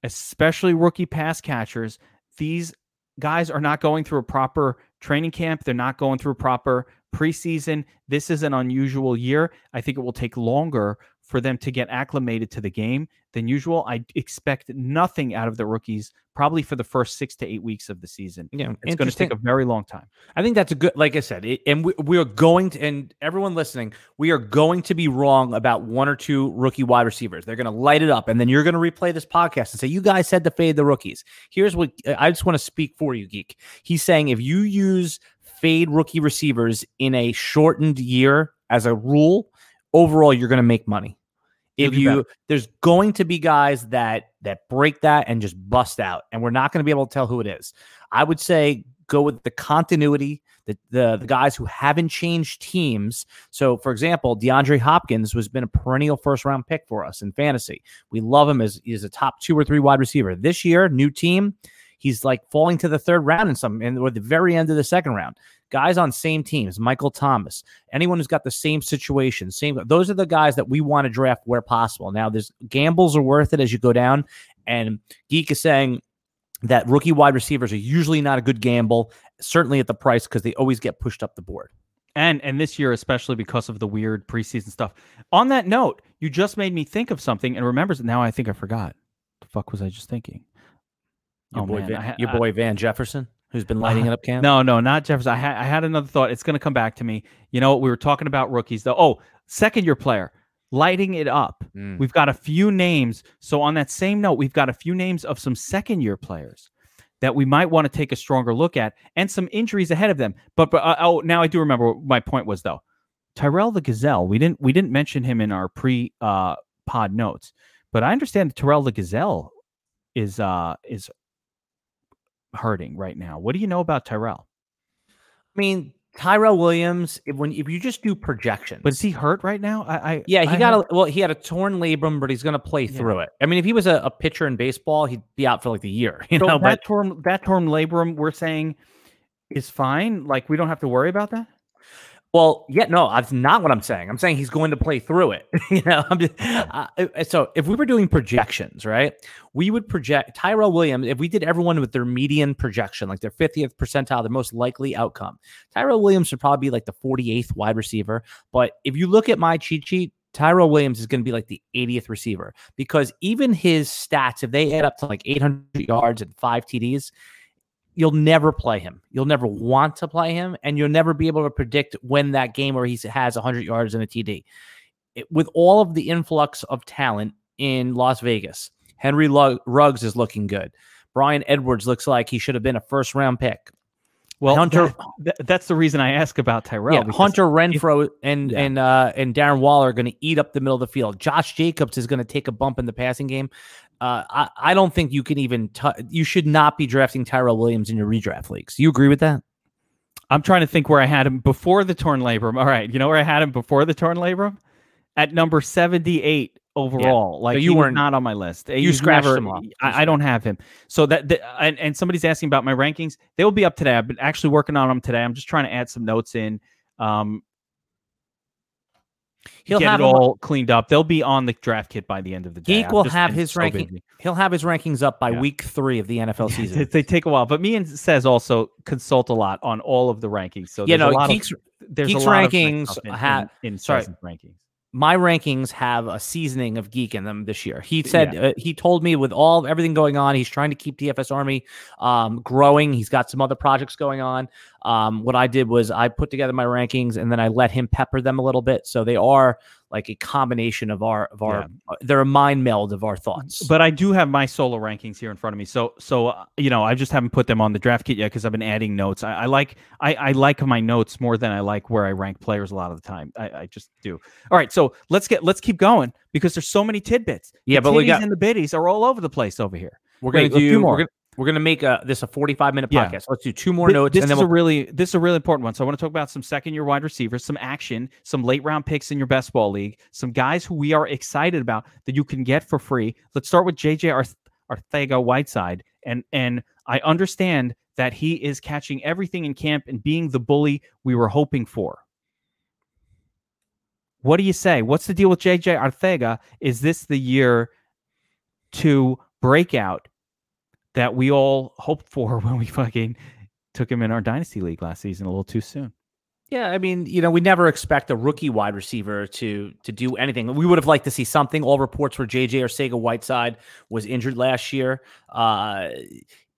especially rookie pass catchers. These guys are not going through a proper training camp, they're not going through a proper preseason. This is an unusual year. I think it will take longer for them to get acclimated to the game than usual. I expect nothing out of the rookies probably for the first six to eight weeks of the season. Yeah, It's going to take a very long time. I think that's a good, like I said, it, and we, we are going to, and everyone listening, we are going to be wrong about one or two rookie wide receivers. They're going to light it up, and then you're going to replay this podcast and say, "You guys said to fade the rookies." Here's what I just want to speak for you, geek. He's saying if you use fade rookie receivers in a shortened year as a rule, overall you're going to make money. If you better. there's going to be guys that that break that and just bust out, and we're not going to be able to tell who it is. I would say go with the continuity, the the, the guys who haven't changed teams. So, for example, DeAndre Hopkins has been a perennial first round pick for us in fantasy. We love him as he's a top two or three wide receiver. This year, new team, he's like falling to the third round in some and or the very end of the second round. Guys on same teams, Michael Thomas, anyone who's got the same situation, same those are the guys that we want to draft where possible. Now, there's gambles are worth it as you go down, and Geek is saying that rookie wide receivers are usually not a good gamble, certainly at the price because they always get pushed up the board. and and this year especially because of the weird preseason stuff. On that note, you just made me think of something and remembers now I think I forgot. The fuck was I just thinking? Your Oh, boy, man, Van, ha- your I- boy Van Jefferson, who's been lighting it up, (laughs) Cam. No, no, not Jefferson. I had I had another thought. It's going to come back to me. You know, we were talking about rookies though. Oh, second year player lighting it up. Mm. We've got a few names. So on that same note, we've got a few names of some second year players that we might want to take a stronger look at and some injuries ahead of them. But, but uh, oh, now I do remember what my point was though. Tyrell the Gazelle. We didn't we didn't mention him in our pre uh, pod notes, but I understand that Tyrell the Gazelle is uh is hurting right now. What do you know about Tyrell? I mean, Tyrell Williams, if, when if you just do projections, But is he hurt right now? I, I yeah, he I got heard- a well, he had a torn labrum, but he's going to play Yeah. through it. I mean, if he was a, a pitcher in baseball, he'd be out for like the year, (laughs) you so know. that But torn that torn labrum we're saying is fine. Like we don't have to worry about that. Well, yeah, no, that's not what I'm saying. I'm saying he's going to play through it. (laughs) you know, I'm just, uh, uh, so if we were doing projections, right, we would project Tyrell Williams. If we did everyone with their median projection, like their 50th percentile, their most likely outcome, Tyrell Williams should probably be like the 48th wide receiver. But if you look at my cheat sheet, Tyrell Williams is going to be like the 80th receiver because even his stats, if they add up to like 800 yards and five TDs, you'll never play him. You'll never want to play him, and you'll never be able to predict when that game where he has 100 yards and a TD. It- with all of the influx of talent in Las Vegas, Henry Lug- Ruggs is looking good. Bryan Edwards looks like he should have been a first round pick. Well, Hunter- that- that- that's the reason I ask about Tyrell. yeah, Hunter Renfrow and Yeah. and uh, and Darren Waller are going to eat up the middle of the field. Josh Jacobs is going to take a bump in the passing game. Uh, I I don't think you can even. T- you should not be drafting Tyrell Williams in your redraft leagues. You agree with that? I'm trying to think where I had him before the torn labrum. All right, you know where I had him before the torn labrum? At number 78 overall. Like you weren't- on my list. you He's scratched never- him off. I, I don't have him. So that the, and, and somebody's asking about my rankings. They will be up today. I've been actually working on them today. I'm just trying to add some notes in. Um, He'll get have it him- all cleaned up. They'll be on the draft kit by the end of the day. Geek will have his so ranking- busy. He'll have his rankings up by Yeah. week three of the NFL (laughs) season. they take a while, but me and says also consult a lot on all of the rankings. So yeah, there's a no, lot Geek's of there's Geek's rankings in, ha- in, in sorry. Rankings. My rankings have a seasoning of geek in them this year. He said Yeah. uh, he told me with all everything going on, he's trying to keep DFS Army um, growing. He's got some other projects going on. Um, what I did was I put together my rankings and then I let him pepper them a little bit, so they are like a combination of our of our. uh, they're a mind meld of our thoughts. But I do have my solo rankings here in front of me. So so uh, you know I just haven't put them on the draft kit yet because I've been adding notes. I, I like I, I like my notes more than I like where I rank players a lot of the time. I, I just do. All right, so let's get let's keep going because there's so many tidbits. Yeah, the but we got- and the biddies are all over the place over here. we're gonna wait, a few do more. We're gonna, we're gonna make a, this a forty five minute Yeah. podcast. Let's do two more notes This and then is we'll a really this is a really important one. So I want to talk about some second year wide receivers, some action, some late round picks in your best ball league, some guys who we are excited about that you can get for free. Let's start with JJ Arth- Arthega Whiteside, and and I understand that he is catching everything in camp and being the bully we were hoping for. What do you say? What's the deal with JJ Arthega? Is this the year to break out that we all hoped for (laughs) when we fucking took him in our dynasty league last season a little too soon? Yeah, I mean, you know, we never expect a rookie wide receiver to to do anything. We would have liked to see something. All reports were JJ Arcega Whiteside was injured last year. Uh,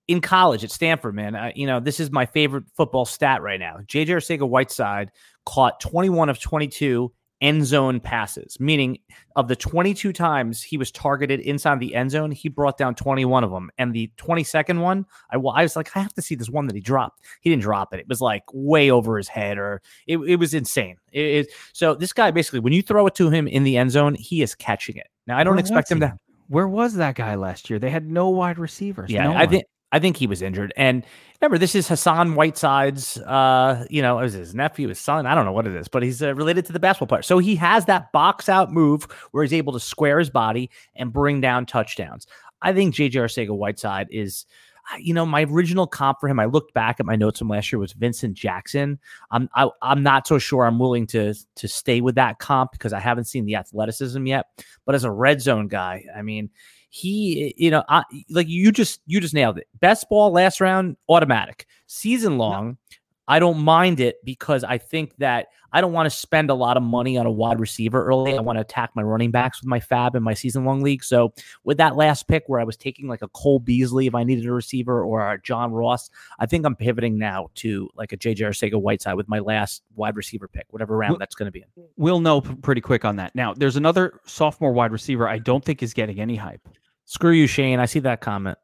in college at Stanford, man, you know, this is my favorite football stat right now. JJ Arcega-Whiteside caught 21 of 22 end zone passes, meaning of the 22 times he was targeted inside the end zone, he brought down 21 of them. And the 22nd one, I, I was like, I have to see this one that he dropped. He didn't drop it. It was like way over his head, or it, it was insane. It, it, so this guy basically, when you throw it to him in the end zone, he is catching it. Now I don't Where expect him to. Where was that guy last year? They had no wide receivers. Yeah, no I think I think he was injured. And remember, this is Hassan Whiteside's, uh, you know, it was his nephew, his son? I don't know what it is, but he's uh, related to the basketball player. So he has that box out move where he's able to square his body and bring down touchdowns. I think JJ Arcega Whiteside is. You know, my original comp for him, I looked back at my notes from last year was Vincent Jackson. I'm I, I'm not so sure I'm willing to to stay with that comp because I haven't seen the athleticism yet. But as a red zone guy, I mean, he you know I, like you just you just nailed it. Best ball last round automatic. Season long i don't mind it because i think that i don't want to spend a lot of money on a wide receiver early. I want to attack my running backs with my fab in my season long league. So with that last pick where i was taking like a cole beasley if i needed a receiver or a john ross i think i'm pivoting now to like a jj arcega whiteside with my last wide receiver pick whatever round Well- that's going to be in. we'll know p- pretty quick on that. Now, there's another sophomore wide receiver I don't think is getting any hype. screw you shane. I see that comment.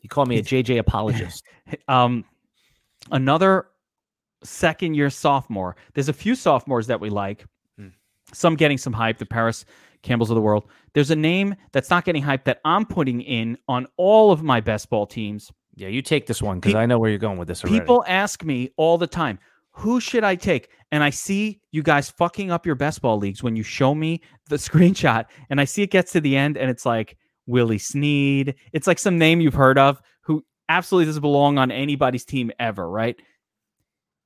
You call me a jj apologist. (laughs) Um, another second year sophomore. There's a few sophomores that we like. Hmm. Some getting some hype. The Paris Campbells of the world. There's a name that's not getting hype that I'm putting in on all of my best ball teams. Yeah, you take this one because I know where you're going with this already. People ask me all the time, who should I take? And I see you guys fucking up your best ball leagues when you show me the (laughs) screenshot and I see it gets to the end and it's like Willie Snead. It's like some name you've heard of who absolutely doesn't belong on anybody's team ever, right?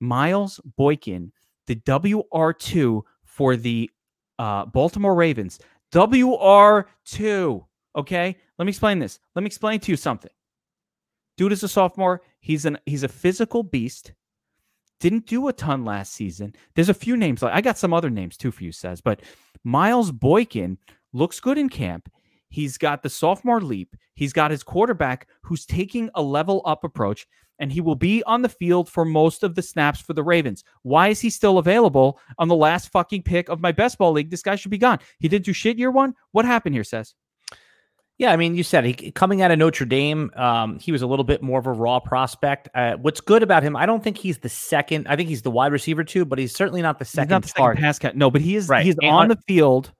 Miles Boykin, the WR2 for the uh, Baltimore Ravens. WR2. Okay. Let me explain this. Let me explain to you something. Dude is a sophomore. He's an he's a physical beast. Didn't do a ton last season. There's a few names like I got some other names too for you, says, but Miles Boykin looks good in camp. He's got the sophomore leap. He's got his quarterback who's taking a level up approach, and he will be on the field for most of the snaps for the Ravens. Why is he still available on the last fucking pick of my best ball league? This guy should be gone. He didn't do shit year one. What happened here, says? Yeah, I mean, you said he coming out of Notre Dame, um, he was a little bit more of a raw prospect. Uh, what's good about him? I don't think he's the second. I think he's the wide receiver too, but he's certainly not the He's second not the second pass cat. No, but he is Right. he's on on- the field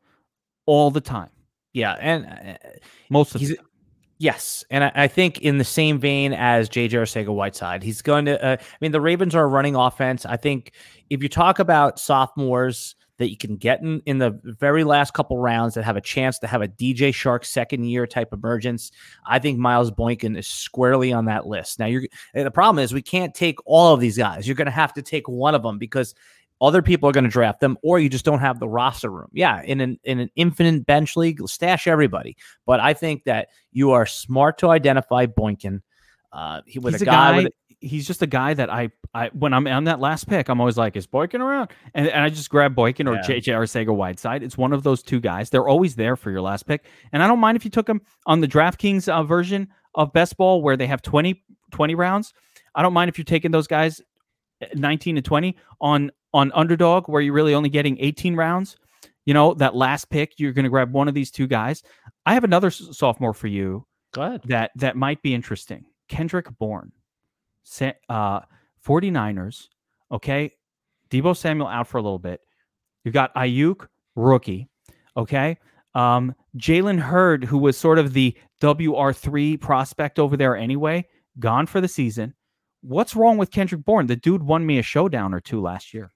all the time. Yeah, and uh, Most of He's- the time. Yes, and I, I think in the same vein as JJ Arcega Whiteside, he's going to. Uh, I mean, the Ravens are a running offense. I think if you talk about sophomores that you can get in in the very last couple rounds that have a chance to have a DJ Chark second year type emergence, I think Miles Boykin is squarely on that list. Now, you're the problem is we can't take all of these guys. You're going to have to take one of them because other people are going to draft them, or you just don't have the roster room. Yeah, in an in an infinite bench league, stash everybody. But I think that you are smart to identify Boykin. Uh, he was he's a guy, guy. with he's just a guy that I, I when I'm on that last pick, I'm always like, is Boykin around? And, and I just grab Boykin or Yeah. JJ Arcega Whiteside. It's one of those two guys. They're always there for your last pick. And I don't mind if you took him on the DraftKings uh, version of best ball where they have 20, 20 rounds. I don't mind if you're taking those guys uh, 19 to 20 on on underdog where you're really only getting 18 rounds. You know, that last pick, you're going to grab one of these two guys. I have another sophomore for you go ahead. that that might be interesting. Kendrick Bourne, uh, 49ers. Okay. Deebo Samuel out for a little bit. You've got Aiyuk, rookie. Okay. Um, Jalen Hurd, who was sort of the WR3 prospect over there anyway, gone for the season. What's wrong with Kendrick Bourne? The dude won me a showdown or two last year.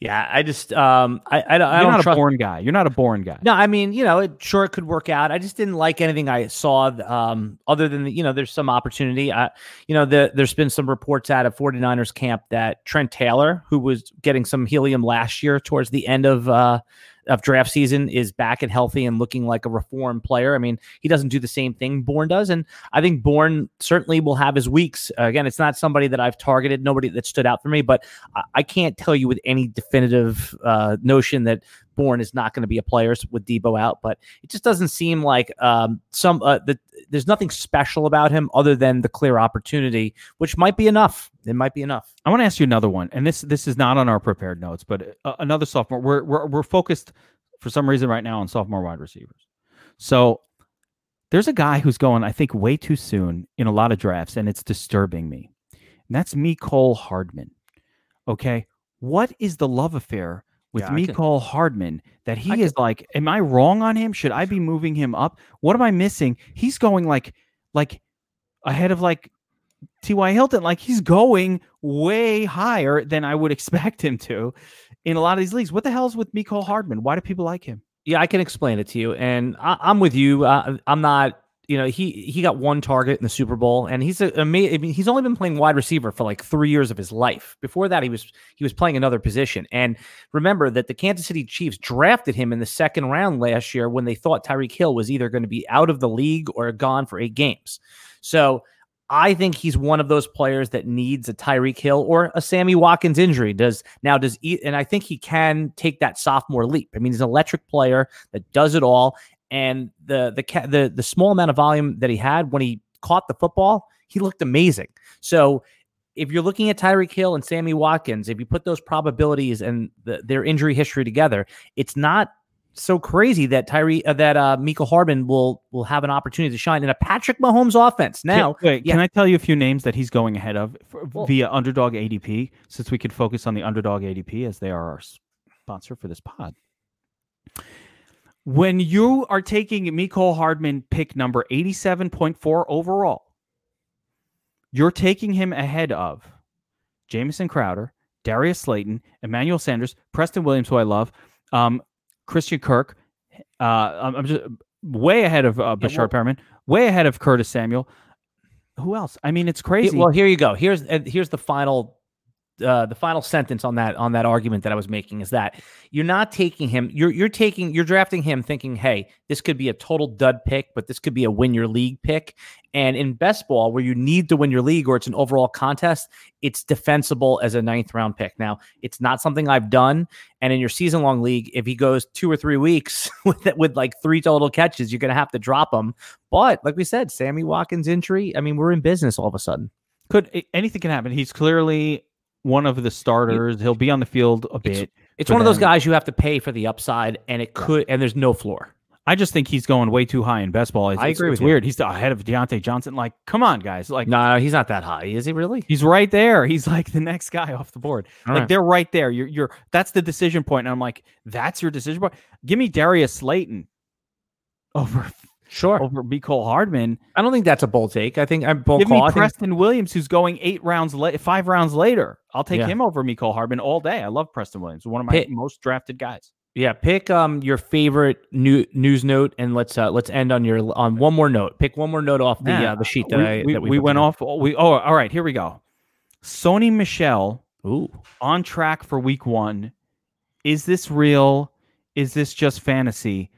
Yeah, I just um, I I, don't- I You're don't not trust. a Bourne guy. You're not a Bourne guy. No, I mean, you know, it sure it could work out. I just didn't like anything I saw. Um, other than the, you know, there's some opportunity. I, you know, the, there's been some reports out of 49ers camp that Trent Taylor, who was getting some helium last year towards the end of uh, of draft season is back and healthy and looking like a reformed player. I mean, he doesn't do the same thing Bourne does, and I think Bourne certainly will have his weeks. Again, it's not somebody that I've targeted, nobody that stood out for me, but I, I can't tell you with any definitive uh, notion that Bourne is not going to be a player with Deebo out, but it just doesn't seem like um, some uh, the, there's nothing special about him other than the clear opportunity, which might be enough. It might be enough. I want to ask you another one, and this this is not on our prepared notes, but uh, another sophomore. We're, we're we're focused for some reason right now on sophomore wide receivers. So there's a guy who's going, I think, way too soon in a lot of drafts, and it's disturbing me. And that's Mecole Hardman. Okay, what is the love affair with yeah, Mecole Hardman that he I is can... like, am I wrong on him? Should I be moving him up? What am I missing? He's going like like ahead of like T.Y. Hilton. Like he's going way higher than I would (laughs) expect him to in a lot of these leagues. What the hell is with Mecole Hardman? Why do people like him? Yeah, I can explain it to you. And I, am with you. Uh, I'm not you know he he got one target in the Super Bowl, and he's a, amazing. I mean, he's only been playing wide receiver for like three years of his life. Before that, he was he was playing another position. And remember that the Kansas City Chiefs drafted him in the second round last year when they thought Tyreek Hill was either going to be out of the league or gone for eight games. So I think he's one of those players that needs a Tyreek Hill or a Sammy Watkins injury. Does now does and I think he can take that sophomore leap. I mean, he's an electric player that does it all, and the the the the small amount of volume that he had when he caught the football, he looked amazing. So if you're looking at Tyreek Hill and Sammy Watkins, if you put those probabilities and the, their injury history together, it's not so crazy that Tyree uh, that uh Mecole Hardman will will have an opportunity to shine in a Patrick Mahomes offense. Now, can, wait, yeah. can I tell you a few names that he's going ahead of for, well, via Underdog ADP? Since we could focus on the Underdog ADP as they are our sponsor for this pod when you are taking Mecole Hardman pick number 87.4 overall, you're taking him ahead of Jamison Crowder, Darius Slayton, Emmanuel Sanders, Preston Williams, who I love, um, Christian Kirk. Uh, I'm just way ahead of uh, Breshad yeah, well, Perriman, way ahead of Curtis Samuel. Who else? I mean, it's crazy. Well, here you go. Here's here's the final uh, the final sentence on that on that argument that I was making is that you're not taking him. You're you're taking you're drafting him thinking, hey, this could be a total dud pick, but this could be a win your league pick. And in best ball, where you need to win your league or it's an overall contest, it's defensible as a ninth round pick. Now, it's not something I've done. And in your season long league, if he goes two or three weeks (laughs) with with like three total catches, you're gonna have to drop him. But like we said, Sammy Watkins injury. I mean, we're in business all of a sudden. Could anything can happen? He's clearly one of the starters. He'll be on the field a bit. It's, it's one them. of those guys you have to pay for the upside, and it could, and there's no floor. I just think he's going way too high in best ball. It's, I agree. It's, it's weird. He's ahead of Diontae Johnson. Like, come on, guys. Like, no, no, he's not that high. Is he really? He's right there. He's like the next guy off the board. All like right. they're right there. You're, you're. That's the decision point. And I'm like, that's your decision point. Give me Darius Slayton over Sure. Over Mecole Hardman. I don't think that's a bold take. I think I'm bold Give call. me Preston think... Williams, who's going eight rounds late, five rounds later. I'll take yeah. him over Mecole Hardman all day. I love Preston Williams, one of my pick, most drafted guys. Yeah, pick um your favorite new news note, and let's uh let's end on your on one more note. Pick one more note off the yeah. uh, the sheet that we, I we, that we, we went off. We oh all right, here we go. Sony Michel, ooh, on track for week one. Is this real? Is this just fantasy?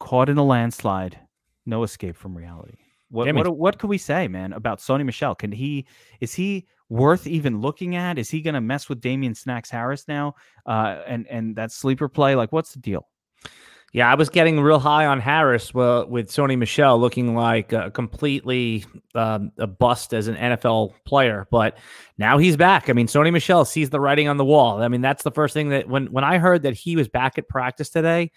Caught in a landslide no escape from reality. What what what could we say, man, about Sony Michel? Can he is he worth even looking at? Is he going to mess with Damien Snacks Harris now? Uh, and and that sleeper play, like what's the deal? Yeah, I was getting real high on Harris well, with Sony Michel looking like a completely um, a bust as an NFL player, but now he's back. I mean, Sony Michel sees the writing on the wall. I mean, that's the first thing that when when I heard that he was back at practice today,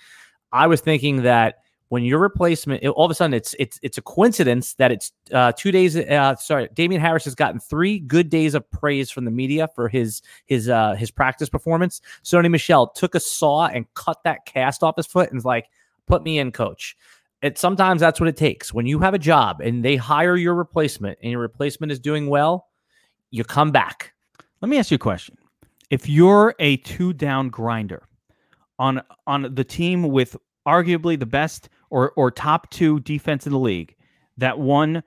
I was thinking that when your replacement all of a sudden it's it's it's a coincidence that it's uh, two days uh, sorry Damien Harris has gotten three good days of praise from the media for his his uh, his practice performance. Sony Michel took a saw and cut that cast off his foot and was like, "Put me in, coach." It sometimes that's what it takes. When you have a job and they hire your replacement and your replacement is doing well, you come back. Let me ask you a question. If you're a two down grinder on on the team with arguably the best or or top two defense in the league that won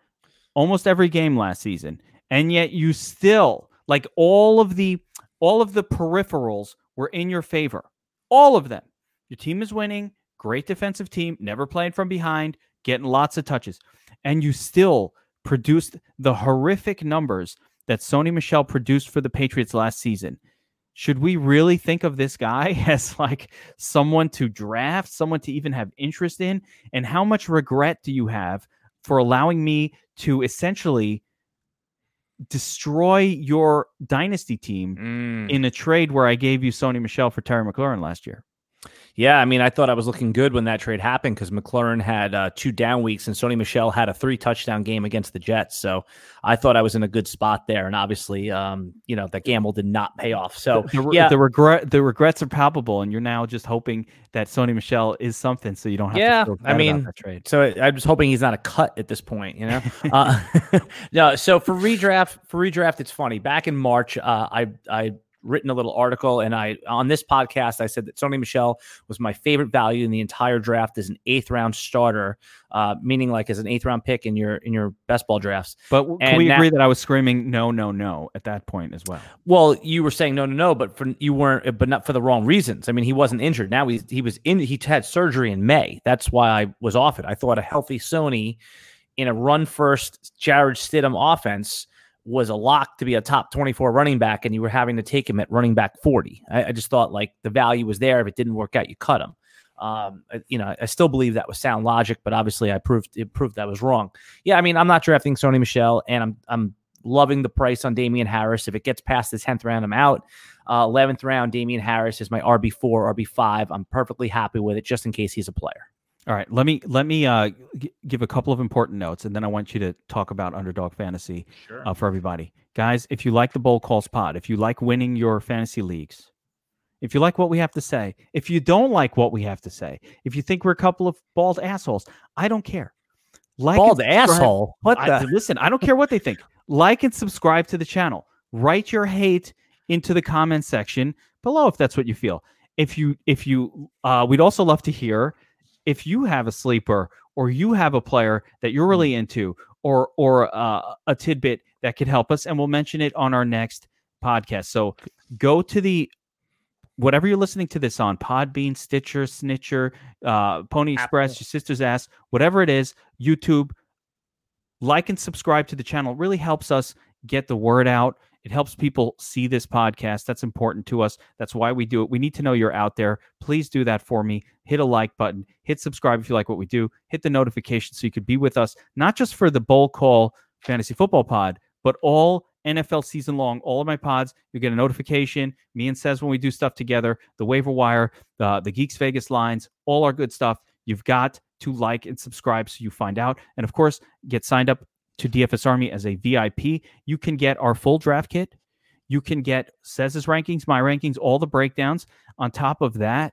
almost every game last season, and yet you still like all of the all of the peripherals were in your favor, all of them. Your team is winning, great defensive team, never playing from behind, getting lots of touches. And you still produced the horrific numbers that Sony Michel produced for the Patriots last season. Should we really think of this guy (laughs) as like someone to draft, someone to even have interest in? And how much regret do you have for allowing me to essentially destroy your dynasty team Mm. in a trade where I gave you Sony Michel for Terry McLaurin last year? Yeah, I mean, I thought I was looking good when that trade happened because McLaurin had uh, two down weeks and Sony Michel had a three touchdown game against the Jets. So I thought I was in a good spot there. And obviously, um, you know, that gamble did not pay off. So the, the, yeah, the regret the regrets are palpable, and you're now just hoping that Sony Michel is something, so you don't have Yeah, to feel I mean, about that trade. So I'm just hoping he's not a cut at this point, you know. (laughs) uh, (laughs) no, so for redraft, for redraft, it's funny. Back in March, uh, I I written a little article, and I on this podcast I said that Sony Michel was my favorite value in the entire draft as an eighth round starter, uh, meaning like as an eighth round pick in your in your best ball drafts. But can and we now- agree that I was screaming no, no, no at that point as well? Well, you were saying no, no, no, but for you weren't, but not for the wrong reasons. I mean, he wasn't injured. Now he he was in. He had surgery in May. That's why I was off it. I thought a healthy Sony in a run first Jarrett Stidham offense was a lock to be a top 24 running back, and you were having to take him at running back 40. I, I just thought like the value was there. If it didn't work out, you cut him. Um, I- you know, I still believe that was sound logic, but obviously I proved it proved that was wrong. Yeah, I mean, I'm not drafting Sony Michel, and I'm I'm loving the price on Damien Harris. If it gets past the 10th round, I'm out. Uh, 11th round, Damien Harris is my RB4, RB5. I'm perfectly happy with it just in case he's a player. All right, let me let me uh, g- give a couple of important notes, and then I want you to talk about underdog fantasy Sure. uh, for everybody, guys. If you like the Bold Calls Pod, if you like winning your fantasy leagues, if you like what we have to say, if you don't like what we have to say, if you think we're a couple of bald assholes, I don't care. Like Bald asshole. What I- the? listen, I don't care what they think. Like and subscribe to the channel. Write your hate into the comment section below if that's what you feel. If you if you uh we'd also love to hear if you have a sleeper or you have a player that you're really into or or uh, a tidbit that could help us and we'll mention it on our next podcast. So go to the whatever you're listening to this on Podbean, Stitcher, Snitcher, uh, Pony Express, Apple. your sister's ass, whatever it is, YouTube. Like and subscribe to the channel. It really helps us get the word out. It helps people see this podcast. That's important to us. That's why we do it. We need to know you're out there. Please do that for me. Hit a like button. Hit subscribe if you like what we do. Hit the notification so you could be with us, not just for the Bold Call Fantasy Football Pod, but all NFL season long. All of my pods, you get a notification. Me and says when we do stuff together, the waiver wire, the Geeks Vegas lines, all our good stuff. You've got to like and subscribe so you find out. And of course, get signed up to DFS Army as a VIP. You can get our full draft kit. You can get Sez's rankings, my rankings, all the breakdowns. On top of that,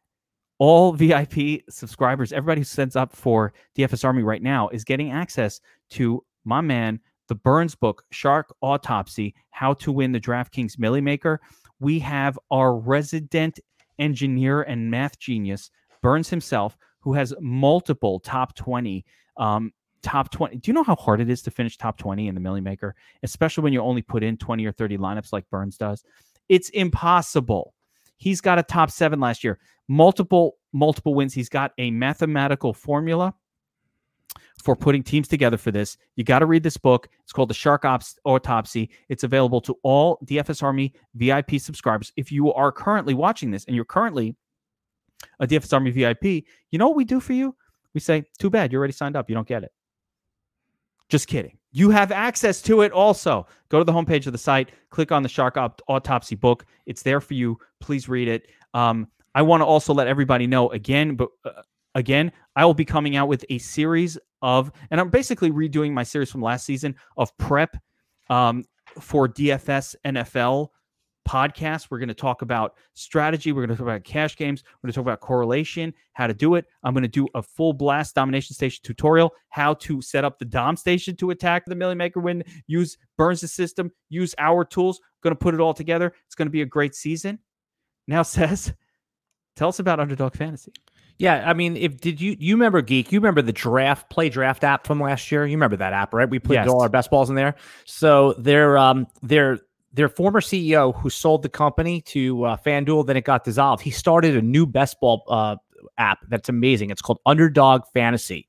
all VIP subscribers, everybody who signs up for DFS Army right now is getting access to my man, the Burns book, Shark Autopsy How to Win the DraftKings Millie Maker. We have our resident engineer and math genius, Burns himself, who has multiple top 20. Um, top 20. Do you know how hard it is to finish top 20 in the Millie Maker, especially when you only put in 20 or 30 lineups like Burns does? It's impossible. He's got a top seven last year, multiple, multiple wins. He's got a mathematical formula for putting teams together for this. You got to read this book. It's called The Shark Ops Autopsy. It's available to all DFS Army VIP subscribers. If you are currently watching this and you're currently a DFS Army VIP, you know what we do for you? We say, too bad, you're already signed up. You don't get it. Just kidding. You have access to it also. Go to the homepage of the site, click on the Shark Aut- Autopsy book. It's there for you. Please read it. Um, I want to also let everybody know again, but uh, again, I will be coming out with a series of, and I'm basically redoing my series from last season of prep um, for DFS NFL podcast. We're going to talk about strategy. We're going to talk about cash games. We're going to talk about correlation, how to do it. I'm going to do a full blast domination station tutorial, how to set up the dom station to attack the Millie Maker win, use Burns' system, use our tools. Going to put it all together. It's going to be a great season. Now (laughs) says, tell us about Underdog Fantasy. Yeah, I mean, if did you you remember Geek? You remember the draft play draft app from last year? You remember that app, right? We put Yes. all our best balls in there. So they're um their their former CEO who sold the company to uh, FanDuel, then it got dissolved. He started a new best ball uh, app that's amazing. It's called Underdog Fantasy.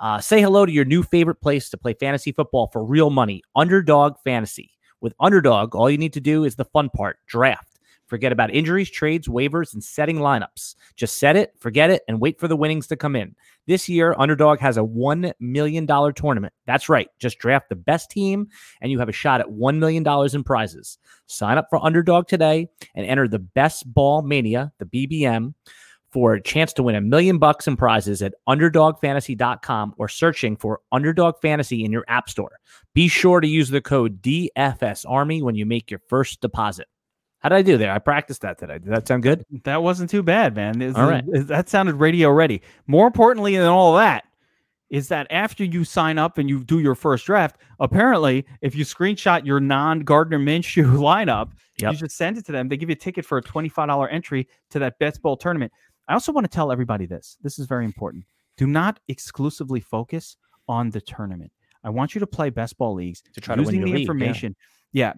Uh, say hello to your new favorite place to play fantasy football for real money, Underdog Fantasy. With Underdog, all you need to do is the fun part draft. Forget about injuries, trades, waivers, and setting lineups. Just set it, forget it, and wait for the winnings to come in. This year, Underdog has a $1 million tournament. That's right. Just draft the best team, and you have a shot at $1 million in prizes. Sign up for Underdog today and enter the Best Ball Mania, the BBM, for a chance to win a million bucks in prizes at underdogfantasy.com or searching for Underdog Fantasy in your app store. Be sure to use the code DFS Army when you make your first deposit. How did I do there? I practiced that today. Did that sound good? That wasn't too bad, man. All right. that sounded radio ready. More importantly than all that is that after you sign up and you do your first draft, apparently, if you screenshot your non Gardner Minshew (laughs) lineup, Yep. you just send it to them. They give you a ticket for a $25 entry to that Best Ball tournament. I also want to tell everybody this. This is very important. Do not exclusively focus on the tournament. I want you to play best ball leagues To try to win using the league, information. Yeah.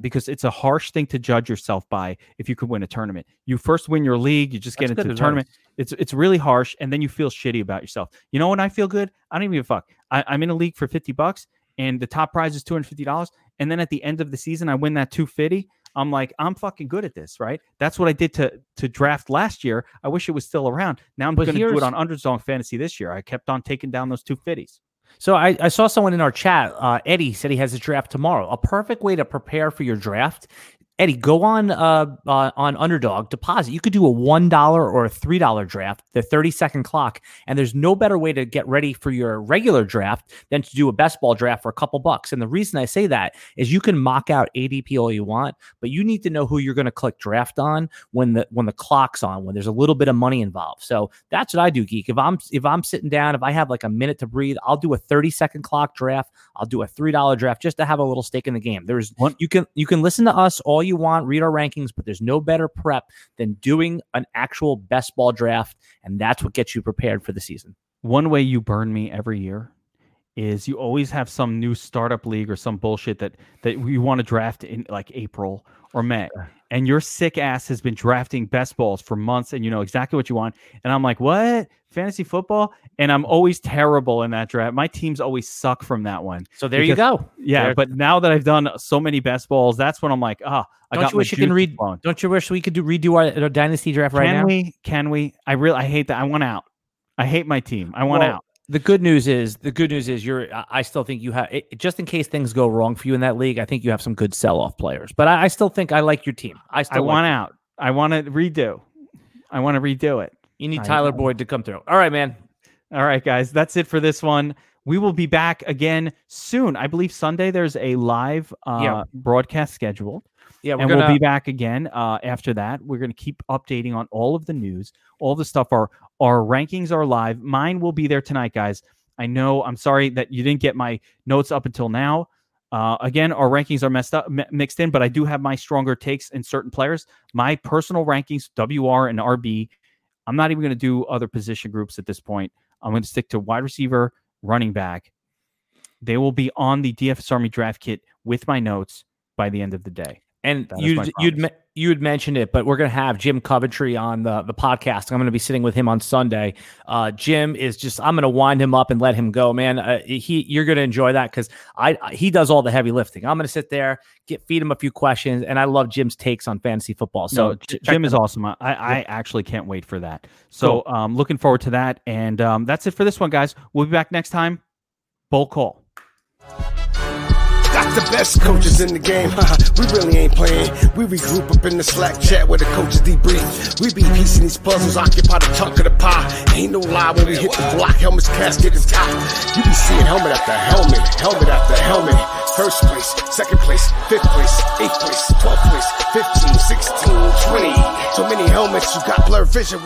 Because it's a harsh thing to judge yourself by if you could win a tournament. You first win your league, you just get That's into the advice. tournament. It's it's really harsh, and then you feel shitty about yourself. You know when I feel good? I don't even give a fuck. I, I'm in a league for fifty bucks, and the top prize is two hundred fifty dollars. And then at the end of the season, I win that two fifty. I'm like, I'm fucking good at this, right? That's what I did to to draft last year. I wish it was still around. Now I'm going to do it on Underdog Fantasy this year. I kept on taking down those two fifties. So I, I saw someone in our chat. Uh, Eddie said he has his draft tomorrow. A perfect way to prepare for your draft. Eddie, go on uh, uh on Underdog deposit. You could do a one dollar or a three dollar draft, the thirty second clock, and there's no better way to get ready for your regular draft than to do a best ball draft for a couple bucks. And the reason I say that is you can mock out ADP all you want, but you need to know who you're going to click draft on when the when the clock's on, when there's a little bit of money involved. So that's what I do, geek. If I'm if I'm sitting down, if I have like a minute to breathe, I'll do a 30 second clock draft. I'll do a three dollar draft just to have a little stake in the game. There's One- you can you can listen to us all you want, read our rankings, but there's no better prep than doing an actual best ball draft, and that's what gets you prepared for the season. one way you burn me every year is you always have some new startup league or some bullshit that that you want to draft in like April or May. And your sick ass has been drafting best balls for months and you know exactly what you want. And I'm like, what? Fantasy football? And I'm always terrible in that draft. My teams always suck from that one. So there you go. Yeah, There- but now that I've done so many best balls, that's when I'm like, ah, I Don't got you wish you can read- flowing. Don't you wish we could do redo our, our dynasty draft right now? Can we? Can we? I really I hate that. I want out. I hate my team. I want Well, out. The good news is the good news is you're. I- I still think you have it, just in case things go wrong for you in that league. I think you have some good sell off players, but I, I still think I like your team. I still I like want it. out. I want to redo. I want to redo it. You need I- Tyler I- Boyd to come through. All right, man. All right, guys, that's it for this one. We will be back again soon. I believe Sunday there's a live uh, Yeah. broadcast scheduled, Yeah, and gonna. we'll be back again uh, after that. We're going to keep updating on all of the news, all the stuff. Our our rankings are live. Mine will be there tonight, guys. I know. I'm sorry that you didn't get my notes up until now. Uh, again, our rankings are messed up, mi- mixed in, but I do have my stronger takes in certain players. My personal rankings, WR and RB. I'm not even going to do other position groups at this point. I'm going to stick to wide receiver, running back. They will be on the DFS Army draft kit with my notes by the end of the day. And my you'd you'd you'd mentioned it, but we're gonna have Jim Coventry on the the podcast. I'm gonna be sitting with him on Sunday. Uh, Jim is just I'm gonna wind him up and let him go, man. Uh, he you're gonna enjoy that because I he does all the heavy lifting. I'm gonna sit there, get feed him a few questions, and I love Jim's takes on fantasy football. So ch- check Jim is out. awesome. I, I actually can't wait for that. So um, looking forward to that. And um, that's it for this one, guys. We'll be back next time. Bold call. The best coaches in the game. (laughs) we really ain't playing. We regroup up in the Slack chat where the coaches debrief. We be piecing these puzzles, occupy the chunk of the pie. Ain't no lie when we hit the block. Helmet's casket is top. You be seeing helmet after helmet, helmet after helmet. First place, second place, fifth place, eighth place, twelfth place, 15, 16, 20. So many helmets, you got blurred vision.